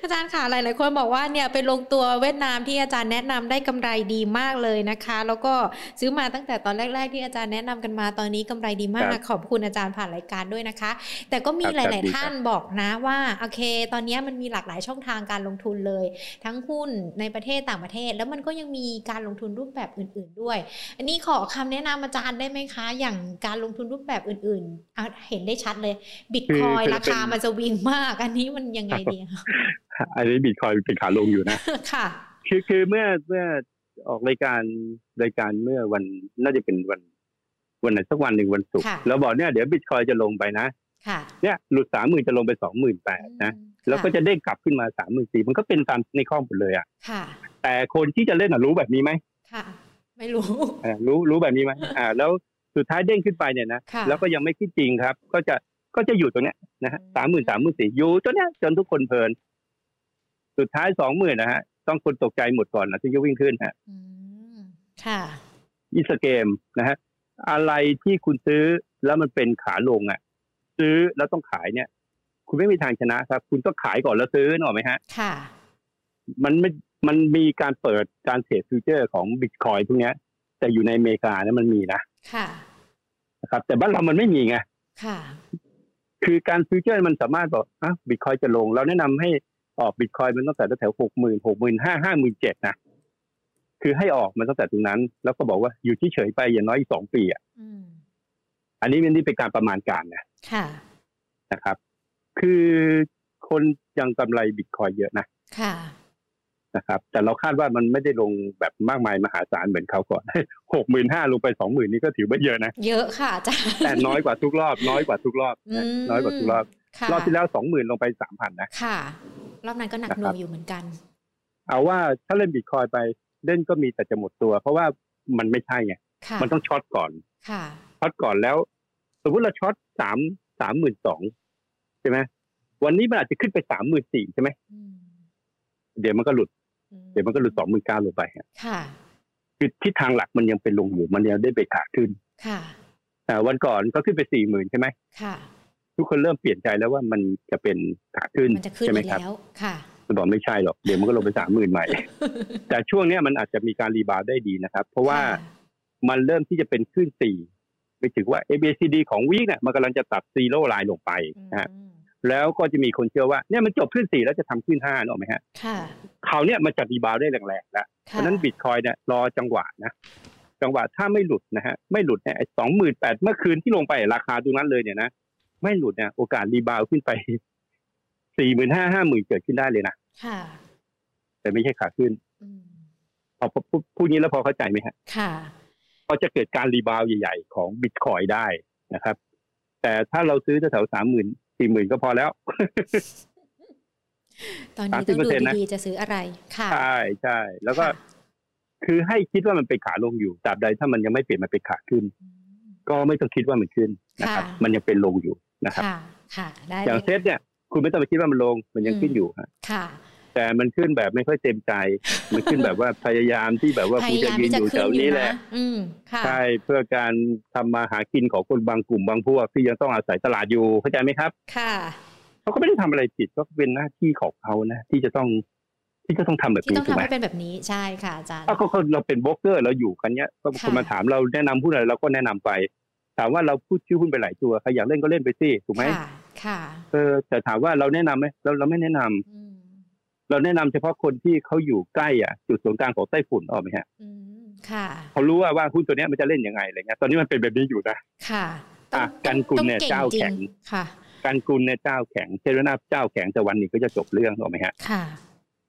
อาจารย์ค่ะหลาย ๆ คนบอกว่าเนี่ยเป็นลงตัวเวียดนามที่อาจารย์แนะนำได้กำไรดีมากเลยนะคะ แล้วก็ซื้อมาตั้งแต่ตอนแรก ๆ ที่อาจารย์แนะนำกันมาตอนนี้กำไรดีมากขอบคุณอาจารย์ผ่านรายการด้วยนะคะ แต่ก็มีหลาย ๆ ท่านบอกนะว่าโอเค ตอนนี้มันมีหลากหลายช่องทางการลงทุนเลย ทั้งหุ้นในประเทศต่างประเทศ แล้วมันก็ยังมีการลงทุนรูปแบบอื่น ๆ ด้วย อันนี้ขอคำแนะนำอาจารย์ได้ไหมคะ อย่างการลงทุนรูปแบบอื่น ๆ เห็นได้ชัดเลยบิตคอยราคามันจะวิ่งมาก อันนี้มันยังไงดีอันนี้บิตคอยเป็นขาลงอยู่นะ ค่ะ คือคือเมื่อเมื่อออกรายการรายการเมื่อวันน่าจะเป็นวัน วันไหนสักวันหนึ่งวันศุกร์แล้วบอกเนี่ยเดี๋ยวบิตคอยจะลงไปนะค่ะเนี่ยหลุดสามหมื่นจะลงไปสองหมื่นแปดนะแล้วก็จะเด้งกลับขึ้นมาสามหมื่นสี่มันก็เป็นตามในข้อมูลเลยอะค่ะแต่คนที่จะเล่นอะรู้แบบนี้ไหมค่ะ ไม่รู้อ่ารู้รู้แบบนี้ไหมอ่า แล้วสุดท้ายเด้งขึ้นไปเนี่ยนะแล้วก็ยังไม่คิดจริงครับ ก็จะ ก็จะอยู่ตรงเนี้ยนะฮะสามหมื่นสามหมื่นสี่อยู่จนเนี้ยจนทุกคนเพลิน สุดท้ายสองหมื่นนะฮะ ต้องคนตกใจหมดก่อนนะที่จะวิ่งขึ้นฮะค่ะอีสเกมนะฮะอะไรที่คุณซื้อแล้วมันเป็นขาลงอะ ซื้อแล้วต้องขายเนี่ย คุณไม่มีทางชนะครับ คุณต้องขายก่อนแล้วซื้อหน่อยไหมฮะ ค่ะ มันไม่มันมีการเปิดการ trade future ของบิตคอยน์พวกนี้แต่อยู่ในอเมริกาเนี่ยมันมีนะ ค่ะ นะครับ แต่บ้านเรามันไม่มีไง ค่ะ คือการ future มันสามารถบอกอะบิตคอยน์จะลง เราแนะนำให้ออกบิตคอยน์มันตั้งแต่แถวหกหมื่นหกหมื่นห้าห้าหมื่นเจ็ดนะคือให้ออกมันตั้งแต่ตรงนั้น แล้วก็บอกว่าอยู่ที่เฉยไปอย่างน้อยอีกสองปีอะอันนี้มันนี่เป็นการประมาณการนะค่ะนะครับ คือคนยังกำไรบิตคอยเยอะนะค่ะ นะครับ แต่เราคาดว่ามันไม่ได้ลงแบบมากมายมหาศาลเหมือนเขาก่อนหกหมื่นห้าลงไปสองหมื่นนี่ก็ถือว่าเยอะนะ เยอะค่ะจ้าแต่น้อยกว่าทุกรอบ น้อยกว่าทุกรอบน้อยกว่าทุกรอบ รอบที่แล้วสองหมื่นลงไปสามพันนะ ค่ะ รอบนั้นก็หนักหน่วงอยู่เหมือนกัน เอาว่าถ้าเล่นบิตคอยไปเล่นก็มีแต่จะหมดตัว เพราะว่ามันไม่ใช่ไง มันต้องช็อตก่อน ค่ะ ช็อตก่อนแล้ว สมมติเราช็อตสามสามหมื่นสองใช่ไหมวันนี้มันอาจจะขึ้นไปสามหมื่นสี่ใช่ไหมเดี๋ยวมันก็หลุด เดี๋ยวมันก็หลุดสองหมื่นเก้าลงไปค่ะคือทิศทางหลักมันยังเป็นลงอยู่มันยังได้ไปขาขึ้น ค่ะแต่วันก่อนก็ขึ้นไปสี่หมื่นใช่ไหมค่ะ ทุกคนเริ่มเปลี่ยนใจแล้วว่ามันจะเป็นขาขึ้นใช่ไหมครับค่ะมันบอกไม่ใช่หรอกเดี๋ยวมันก็ลงไปสามหมื่นใหม่ แต่ช่วงนี้มันอาจจะมีการ rebound ได้ดีนะครับ เพราะว่ามันเริ่มที่จะเป็นขึ้นสี่ไปถึงว่า A B C D ของวีคเนี่ยมันกำลังจะตัด zero line ลงไปนะฮะ แล้วก็จะมีคนเชื่อว่าเนี่ยมันจบคลื่นสี่แล้วจะทำคลื่นห้าถูกไหมฮะค่ะเขาเนี่ยมันจะดีบาวได้แรงๆแล้วเพราะนั้นบิตคอยน์เนี่ยรอจังหวะนะจังหวะถ้าไม่หลุดนะฮะไม่หลุดเนี่ยสองหมื่นแปดเมื่อคืนที่ลงไปราคาตรงนั้นเลยเนี่ยนะไม่หลุดเนี่ยโอกาส rebound ขึ้นไปสี่หมื่นห้าห้าหมื่นเกิดขึ้นได้เลยนะค่ะ แต่ไม่ใช่ขาขึ้นพอพูดนี้แล้วพอเข้าใจไหมฮะค่ะพอจะเกิดการรีบาวใหญ่ ๆ ของบิตคอยได้นะครับ แต่ถ้าเราซื้อแถวสามหมื่น สี่หมื่นก็พอแล้ว ตอนนี้ต้องดูดีๆจะซื้ออะไร ค่ะ ใช่ใช่ แล้วก็ คือให้คิดว่ามันเป็นขาลงอยู่ตราบใดถ้ามันยังไม่เปลี่ยนมาเป็นขาขึ้น ก็ไม่ต้องคิดว่ามันขึ้นนะครับ มันยังเป็นลงอยู่นะครับ ค่ะได้ อย่างเซตเนี่ย คุณไม่ต้องไปคิดว่ามันลง มันยังขึ้นอยู่ค่ะ แต่มันขึ้นแบบไม่ค่อยเต็มใจ มันขึ้นแบบว่าพยายามที่แบบว่าคุณจะยืนอยู่แถวนี้แหละใช่เพื่อการทำมาหากินของคนบางกลุ่มบางพวกที่ยังต้องอาศัยตลาดอยู่เข้าใจไหมครับ ค่ะเขาก็ไม่ได้ทำอะไรผิดก็เป็นหน้าที่ของเขานะที่จะต้องที่จะต้องทำแบบนี้ถูกไหมที่ต้องทำให้เป็นแบบนี้ใช่ค่ะอาจารย์ก็เราเป็นบล็อกเกอร์เราอยู่กันเนี้ยก็คนมาถามเราแนะนำหุ้นอะไรเราก็แนะนำไป ถามว่าเราพูดชื่อหุ้นไปหลายตัวใครอยากเล่นก็เล่นไปสิถูกไหมค่ะ เออแต่ถามว่าเราแนะนํำไหมเราเราไม่แนะนำ เราแนะนำเฉพาะคนที่เขาอยู่ใกล้อะจุดศูนย์กลางของไต้ฝุ่นออกไหมฮะค่ะเขารู้ว่าว่าหุ้นตัวนี้มันจะเล่นยังไงอะไรเงี้ยตอนนี้มันเป็นแบบนี้อยู่นะค่ะอะกันกุลเนี่ยเจ้าแข็งค่ะการกุลเนี่ยเจ้าแข็งเทรนาเจ้าแข็งแต่วันนี้ก็จะจบเรื่องถูกไหมฮะค่ะ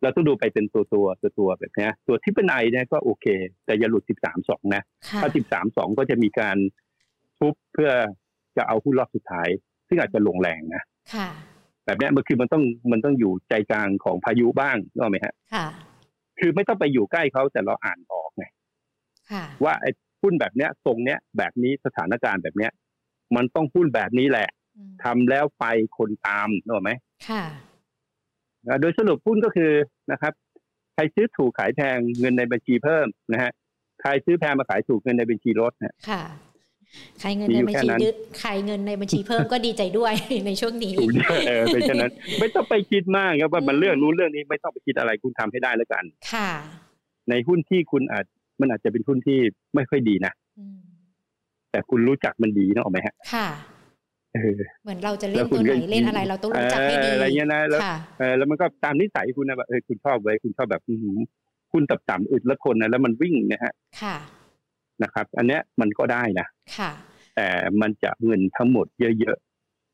เราต้องดูไปเป็นตัวตัวตัวตัวแบบนี้ตัวที่เป็นไอเนี่ยก็โอเค แต่อย่าหลุดสิบสามสองนะ ถ้าสิบสามสองก็จะมีการทุบเพื่อจะเอาหุ้นรอบสุดท้าย ซึ่งอาจจะลงแรงนะค่ะ แบบนี้มันคือมันต้องมันต้องอยู่ใจกลางของพายุบ้างรู้ไหมฮะค่ะ คือไม่ต้องไปอยู่ใกล้เขาแต่เราอ่านออกไงว่าไอ้หุ้นแบบเนี้ยทรงเนี้ยแบบนี้สถานการณ์แบบเนี้ย มันต้องหุ้นแบบนี้แหละทำแล้วไปคนตามรู้ไหมค่ะโดยสรุปหุ้นก็คือนะครับใครซื้อถูกขายแพงเงินในบัญชีเพิ่มนะฮะใครซื้อแพงมาขายถูกเงินในบัญชีลดนะค่ะ ใครเงินในบัญชียึดใครเงินในบัญชีเพิ่มก็ดีใจด้วยในช่วงนี้เออเป็นฉะนั้น ไม่ต้องไปคิดมากครับว่ามันเรื่องนู้นเรื่องนี้ไม่ต้องไปคิดอะไรคุณทำให้ได้แล้วกัน ค่ะ ในหุ้นที่คุณอาจมันอาจจะเป็นหุ้นที่ไม่ค่อยดีนะแต่คุณรู้จักมันดีนะออกไหมฮะ ค่ะเหมือนเราจะเล่นตัวไหนเล่นอะไร เราต้องรู้จักให้ดีอะไรเงี้ยนะแล้วแล้วมันก็ตามนิสัยคุณนะแบบเออคุณชอบไว้คุณชอบแบบคุณตับต่ำอึดละคนนะแล้วมันวิ่งนะฮะ ค่ะ นะครับ อันเนี้ยมันก็ได้นะค่ะ แต่มันจะเงินทั้งหมดเยอะ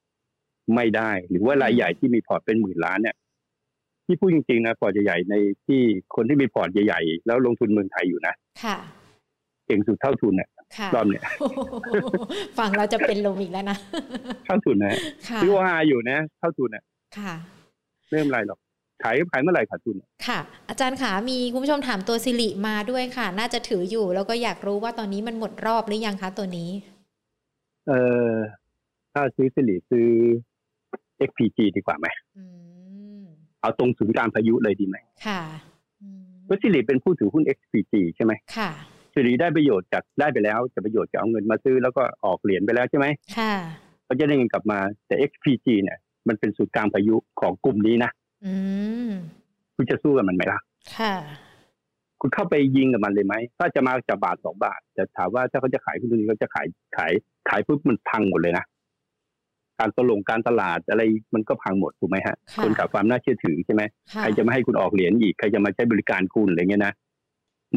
ๆไม่ได้ หรือว่ารายใหญ่ที่มีพอร์ตเป็นหมื่นล้านเนี่ยที่พูดจริงๆนะพอร์ตใหญ่ๆในที่คนที่มีพอร์ตใหญ่ๆแล้วลงทุนเมืองไทยอยู่นะค่ะเก่งสุดเท่าทุนเนี่ยรอบเนี่ยฝั่งเราจะเป็นลมอีกแล้วนะเท่าทุนนะซื้อว่าอยู่นะ เท่าทุนเนี่ยค่ะเริ่มไรหรอก ขายขายเมื่อไหร่ขาดทุน ค่ะ อาจารย์ขามีคุณผู้ชมถามตัวสิริมาด้วยค่ะ น่าจะถืออยู่ แล้วก็อยากรู้ว่าตอนนี้มันหมดรอบหรือยังคะตัวนี้ เออถ้าซื้อสิริซื้อ XPG ดีกว่าไหมเอาตรงศูนย์การพายุเลยดีไหมค่ะเพราะสิริเป็นผู้ถือหุ้น XPG ใช่ไหมค่ะสิริได้ประโยชน์จากได้ไปแล้วจะประโยชน์จากเอาเงินมาซื้อแล้วก็ออกเหรียญไปแล้วใช่ไหมค่ะเขาจะได้เงินกลับมาแต่ XPG เนี่ย มันเป็นศูนย์กลางพายุของกลุ่มนี้นะ คุณจะสู้กับมันไหมล่ะ ค่ะ คุณเข้าไปยิงกับมันเลยไหม ถ้าจะมาจากบาทสองบาท จะถามว่าถ้าเขาจะขายคุณตรงนี้เขาจะขายขาย ขายปุ๊บมันพังหมดเลยนะ การตลงการตลาดอะไรมันก็พังหมดถูกไหมฮะ คนกับความน่าเชื่อถือใช่ไหมใครจะไม่ให้คุณออกเหรียญอีก ใครจะมาใช้บริการคุณอะไรเงี้ยนะ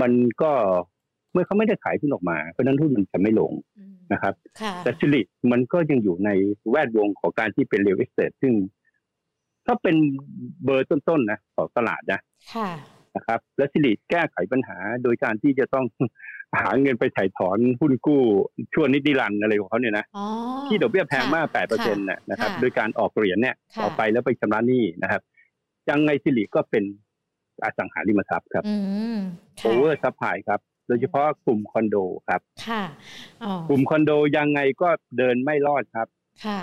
มันก็เมื่อเขาไม่ได้ขายหุ้นออกมา เพราะนั้นหุ้นมันจะไม่ลงนะครับ แต่สิริมันก็ยังอยู่ในแวดวงของการที่เป็น real estate ซึ่ง ก็เป็นเบอร์ต้นๆนะของตลาดนะนะครับ และสิริแก้ไขปัญหาโดยการที่จะต้องหาเงินไปไถ่ถอนหุ้นกู้ชั่วนิรันดร์อะไรของเขาเนี่ยนะที่ดอกเบี้ยแพงมากแปดเปอร์เซ็นต์นะครับ โดยการออกเหรียญเนี่ยออกไปแล้วไปชำระหนี้นะครับยังไงสิริก็เป็นอสังหาริมทรัพย์ครับ oversupply ครับ โดยเฉพาะกลุ่มคอนโดครับ ค่ะกลุ่มคอนโดยังไงก็เดินไม่รอดครับ ค่ะ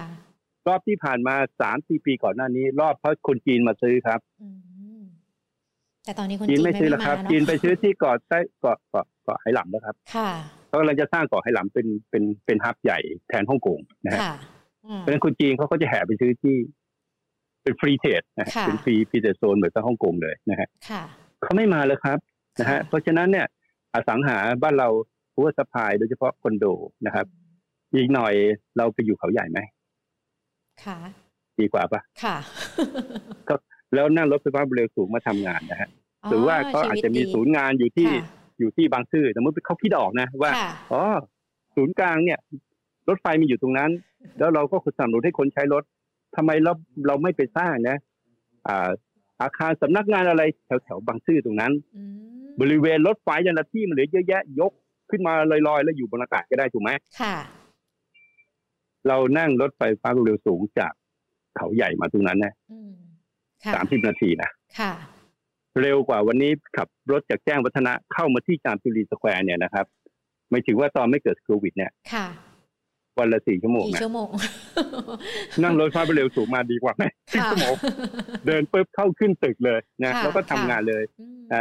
รอบที่ผ่านมาสามสี่ปีก่อนหน้านี้ รอบเพราะคนจีนมาซื้อครับแต่ตอนนี้คนจีนไม่ซื้อแล้วครับ จีนไปซื้อที่เกาะใต้เกาะเกาะเกาะไหหลำแล้วครับ ค่ะเขากำลังจะสร้างเกาะไหหลำเป็นเป็นเป็น hub ใหญ่แทนฮ่องกงนะฮะเพราะฉะนั้นคนจีนเขาก็จะแห่ไปซื้อที่ เป็น free trade นะเป็น free free trade zone เหมือนกับฮ่องกงเลยนะฮะเขาไม่มาเลยครับนะฮะเพราะฉะนั้นเนี่ย อสังหาบ้านเรา oversupply โดยเฉพาะคอนโดนะครับ อีกหน่อยเราไปอยู่เขาใหญ่ไหม ค่ะ ดีกว่าปะค่ะก็แล้วนั่งรถไฟฟ้าเร็วสูงมาทำงานนะฮะหรือว่าเขาอาจจะมีศูนย์งานอยู่ที่อยู่ที่บางซื่อสมมติเขาคิดออกนะว่าอ๋อศูนย์กลางเนี่ย รถไฟมีอยู่ตรงนั้น แล้วเราก็สนับสนุนให้คนใช้รถทำไมเราเราไม่ไปสร้างนะ อ่า อาคารสำนักงานอะไรแถวแถวบางซื่อตรงนั้น บริเวณรถไฟยันที่มันเหลือเยอะแยะยกขึ้นมาลอยๆ แล้วอยู่บนอากาศก็ได้ถูกไหมค่ะ เรานั่งรถไฟฟ้าเร็วสูงจากเขาใหญ่มาตรงนั้นนะสามสิบนาทีนะเร็วกว่าวันนี้ขับรถจากแจ้งวัฒนะเข้ามาที่จามจุรีสแควร์เนี่ยนะครับ ไม่ถึงว่าตอนไม่เกิดโควิด เนี่ยวันละสี่ชั่วโมงนะชั่วโมง นั่งรถไฟเร็วสูงมาดีกว่าไหมสี่ชั่วโมง เดินปุ๊บเข้าขึ้นตึกเลยนะแล้วก็ทำงานเลย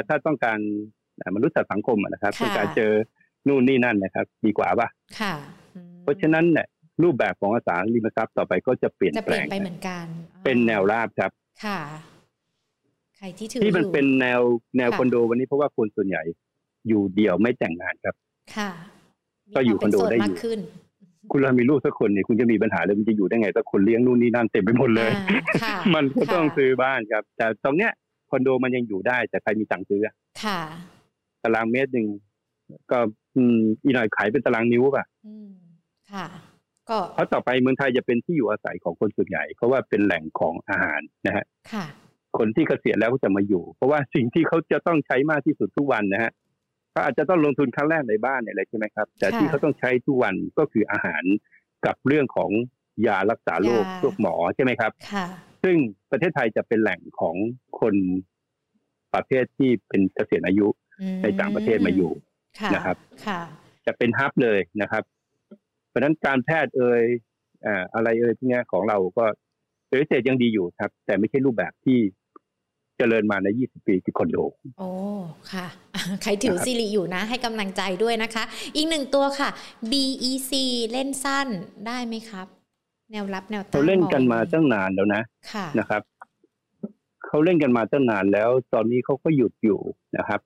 ถ้าต้องการมนุษยสังคมนะครับต้องการเจอนู่นนี่นั่นนะครับ ดีกว่าป่ะ เพราะฉะนั้นเนี่ย รูปแบบของอสังหาริมทรัพย์ต่อไปก็จะเปลี่ยนแปลงไปเหมือนกัน เป็นแนวราบครับ ค่ะ ใครที่ถือที่มันเป็นแนวแนวคอนโดวันนี้เพราะว่าคนส่วนใหญ่ อยู่เดี่ยวไม่แต่งงานครับ ค่ะ ก็อยู่คอนโดได้อยู่คุณเรามีลูกสักคนเนี่ยคุณจะมีปัญหาเลยมันจะอยู่ได้ไงถ้าคนเลี้ยงนู่นนี่นั่นเต็มไปหมดเลย มันก็ต้องซื้อบ้านครับ แต่ตรงเนี้ยคอนโดมันยังอยู่ได้แต่ใครมีตังค์ซื้อค่ะตารางเมตรหนึ่งก็อืมอีหน่อยขายเป็นตารางนิ้วป่ะค่ะ ก็เพราะต่อไปเมืองไทยจะเป็นที่อยู่อาศัยของคนส่วนใหญ่ เพราะว่าเป็นแหล่งของอาหารนะฮะค่ะ คนที่เกษียณแล้วก็จะมาอยู่ เพราะว่าสิ่งที่เขาจะต้องใช้มากที่สุดทุกวันนะฮะเขาอาจจะต้องลงทุนครั้งแรกในบ้านอะไรใช่ไหมครับ แต่ที่เขาต้องใช้ทุกวันก็คืออาหารกับเรื่องของยารักษาโรคพวกหมอใช่ไหมครับค่ะซึ่งประเทศไทยจะเป็นแหล่งของคนประเภทที่เป็นเกษียณอายุในต่างประเทศมาอยู่นะครับจะเป็นฮับเลยนะครับ เพราะนั้นการแพทย์เอ่ยอะไรเอ่ยพวกนี้ของเราก็เอเซยังดีอยู่ครับ แต่ไม่ใช่รูปแบบที่เจริญมาใน 20 ปีที่คอนโดโอ้ค่ะ ใครถือซีรีอยู่นะ ให้กำลังใจด้วยนะคะ อีกหนึ่งตัวค่ะ BEC เล่นสั้นได้ไหมครับ แนวรับแนวตั้งเขาเล่นกันมาตั้งนานแล้วนะะนะครับเขาเล่นกันมาตั้งนานแล้ว ตอนนี้เขาก็หยุดอยู่นะครับ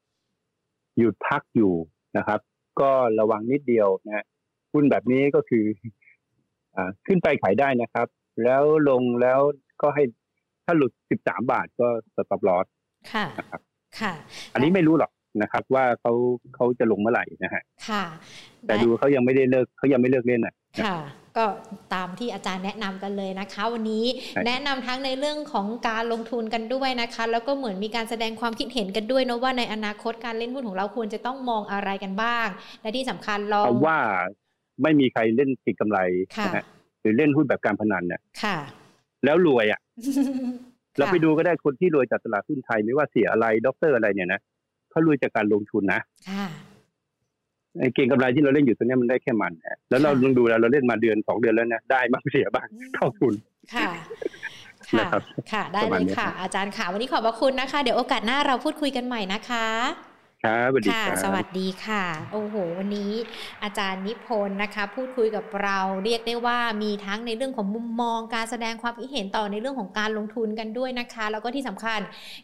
หยุดพักอยู่นะครับ ก็ระวังนิดเดียวนะ หุ้นแบบนี้ก็คือ อ่า ขึ้นไปขายได้นะครับ แล้วลงแล้วก็ให้ถ้าหลุดสิบสามบาทก็สต็อปลอสค่ะนะครับค่ะ อันนี้ไม่รู้หรอกนะครับ ว่าเขาเขาจะลงเมื่อไหร่นะฮะค่ะ แต่ดูเขายังไม่ได้เลิกเขายังไม่เลิกเล่นอะค่ะก็ตามที่อาจารย์แนะนำกันเลยนะคะ วันนี้แนะนำทั้งในเรื่องของการลงทุนกันด้วยนะคะ แล้วก็เหมือนมีการแสดงความคิดเห็นกันด้วยนะว่าในอนาคตการเล่นหุ้นของเราควรจะต้องมองอะไรกันบ้าง และที่สำคัญลองว่า ไม่มีใครเล่นติดกำไรนะฮะหรือเล่นหุ้นแบบการพนันเนี่ยค่ะแล้วรวยอะ เราไปดูก็ได้คนที่รวยจากตลาดหุ้นไทยไม่ว่าเสี่ยอะไรด็อกเตอร์อะไรเนี่ยนะเขารวยจากการลงทุนนะไอ้เก่งกำไรที่เราเล่นอยู่ตรงนี้มันได้แค่มันแล้วเราลองดูแล้วเราเล่นมาเดือนสองเดือนแล้วนะได้บ้างเสียบ้างเท่าทุนค่ะค่ะ ค่ะ ได้เลยค่ะ อาจารย์ค่ะ วันนี้ขอบพระคุณนะคะ เดี๋ยวโอกาสหน้าเราพูดคุยกันใหม่นะคะ ครับสวัสดีค่ะ สวัสดีค่ะ โอ้โห วันนี้อาจารย์นิพนธ์นะคะ พูดคุยกับเราเรียกได้ว่ามีทั้งในเรื่องของมุมมอง การแสดงความคิดเห็นต่อในเรื่องของการลงทุนกันด้วยนะคะ แล้วก็ที่สำคัญ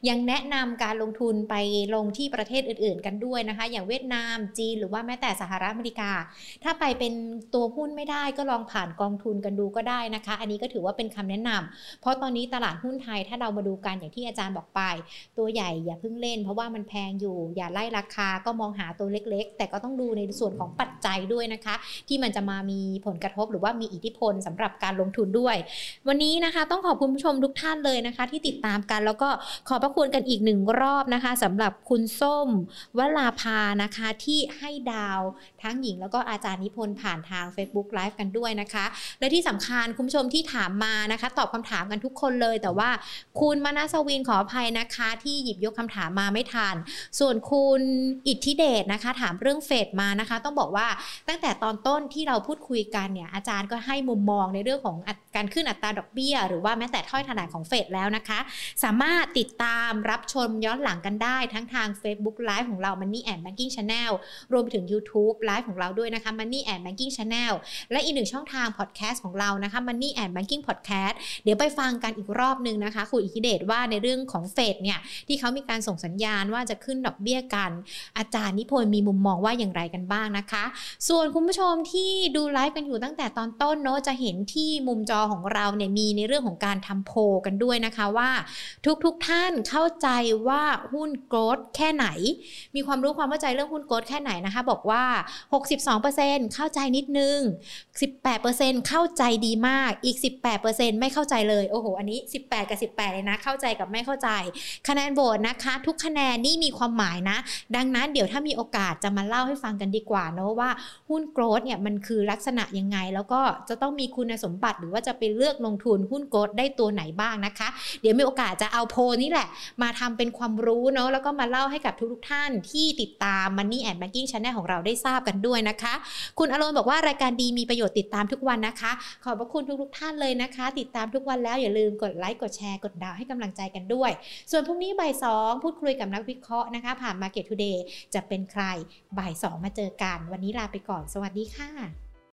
ยังแนะนำการลงทุนไปลงที่ประเทศอื่น ๆ กันด้วยนะคะ อย่างเวียดนาม จีน หรือว่าแม้แต่สหรัฐอเมริกา ถ้าไปเป็นตัวหุ้นไม่ได้ก็ลองผ่านกองทุนกันดูก็ได้นะคะ อันนี้ก็ถือว่าเป็นคำแนะนำเพราะตอนนี้ตลาดหุ้นไทยถ้าเรามาดูกันอย่างที่อาจารย์บอกไป ตัวใหญ่อย่าเพิ่งเล่น เพราะว่ามันแพงอยู่อย่าไล่ราคาก็มองหาตัวเล็ก ๆ แต่ก็ต้องดูในส่วนของปัจจัยด้วยนะคะ ที่มันจะมามีผลกระทบหรือว่ามีอิทธิพลสำหรับการลงทุนด้วย วันนี้นะคะต้องขอบคุณผู้ชมทุกท่านเลยนะคะ ที่ติดตามกันแล้วก็ขอบพระคุณกันอีกหนึ่งรอบนะคะสำหรับคุณส้มวลาภานะคะที่ให้ดาวทั้งหญิงแล้วก็อาจารย์นิพนธ์ผ่านทาง Facebook Live กันด้วยนะคะ และที่สำคัญคุณผู้ชมที่ถามมานะคะ ตอบคำถามกันทุกคนเลย แต่ว่าคุณมานาสวินขออภัยนะคะ ที่หยิบยกคำถามมาไม่ทันส่วนคุณณอิทธิเดชนะคะ ถามเรื่องเฟดมานะคะ ต้องบอกว่าตั้งแต่ตอนต้นที่เราพูดคุยกันเนี่ยอาจารย์ก็ให้มุมมองในเรื่องของการขึ้นอัตราดอกเบี้ย หรือว่าแม้แต่ถ้อยถนายของเฟดแล้วนะคะ สามารถติดตามรับชมย้อนหลังกันได้ทั้งทาง Facebook Live ของเรา Money and Banking Channel รวมไปถึง YouTube Live ของเราด้วยนะคะ Money and Banking Channel และอีกหนึ่งช่องทาง Podcast ของเรานะคะ Money and Banking Podcast เดี๋ยวไปฟังกันอีกรอบนึงนะคะคุณอิคิเดตว่าในเรื่องของเฟดเนี่ยที่เขามีการส่งสัญญาณว่าจะขึ้นดอกเบี้ยกันอาจารย์นิพนธ์มีมุมมองว่าอย่างไรกันบ้างนะคะ ส่วนคุณผู้ชมที่ดูไลฟ์กันอยู่ตั้งแต่ตอนต้นเนาะจะเห็นที่มุมจอของเราเนี่ยมีในเรื่องของการทำโพกันด้วยนะคะว่า ทุกๆทท่านเข้าใจว่าหุ้นโกลดแค่ไหน มีความรู้ความเข้าใจเรื่องหุ้นโกลดแค่ไหนนะคะ บอกว่า 62%เข้าใจนิดนึง 18%เข้าใจดีมากอีก 18%ไม่เข้าใจเลยโอ้โหอันนี้ 18 กับ 18 เลยนะ เข้าใจกับไม่เข้าใจ คะแนนโหวตนะคะ ทุกคะแนนนี่มีความหมายนะดังนั้นเดี๋ยวถ้ามีโอกาสจะมาเล่าให้ฟังกันดีกว่าเนาะว่าหุ้นโกลดเนี่ยมันคือลักษณะยังไง แล้วก็จะต้องมีคุณสมบัติหรือว่าจะไปเลือกลงทุนหุ้นโกลดได้ตัวไหนบ้างนะคะ เดี๋ยวมีโอกาสจะเอาโพนี่แหละ มาทำเป็นความรู้เนาะแล้วก็มาเล่าให้กับทุกๆท่านที่ติดตาม Money and Banking Channel ของเราได้ทราบกันด้วยนะคะ คุณอารมณ์บอกว่ารายการดีมีประโยชน์ติดตามทุกวันนะคะ ขอบพระคุณทุกๆท่านเลยนะคะ ติดตามทุกวันแล้วอย่าลืมกดไลค์กดแชร์กดดาวให้กำลังใจกันด้วย ส่วนพรุ่งนี้บ่ายสองพูดคุยกับนักวิเคราะห์นะคะ ผ่าน Market Today จะเป็นใครบ่ายสองมาเจอกัน วันนี้ลาไปก่อน สวัสดีค่ะ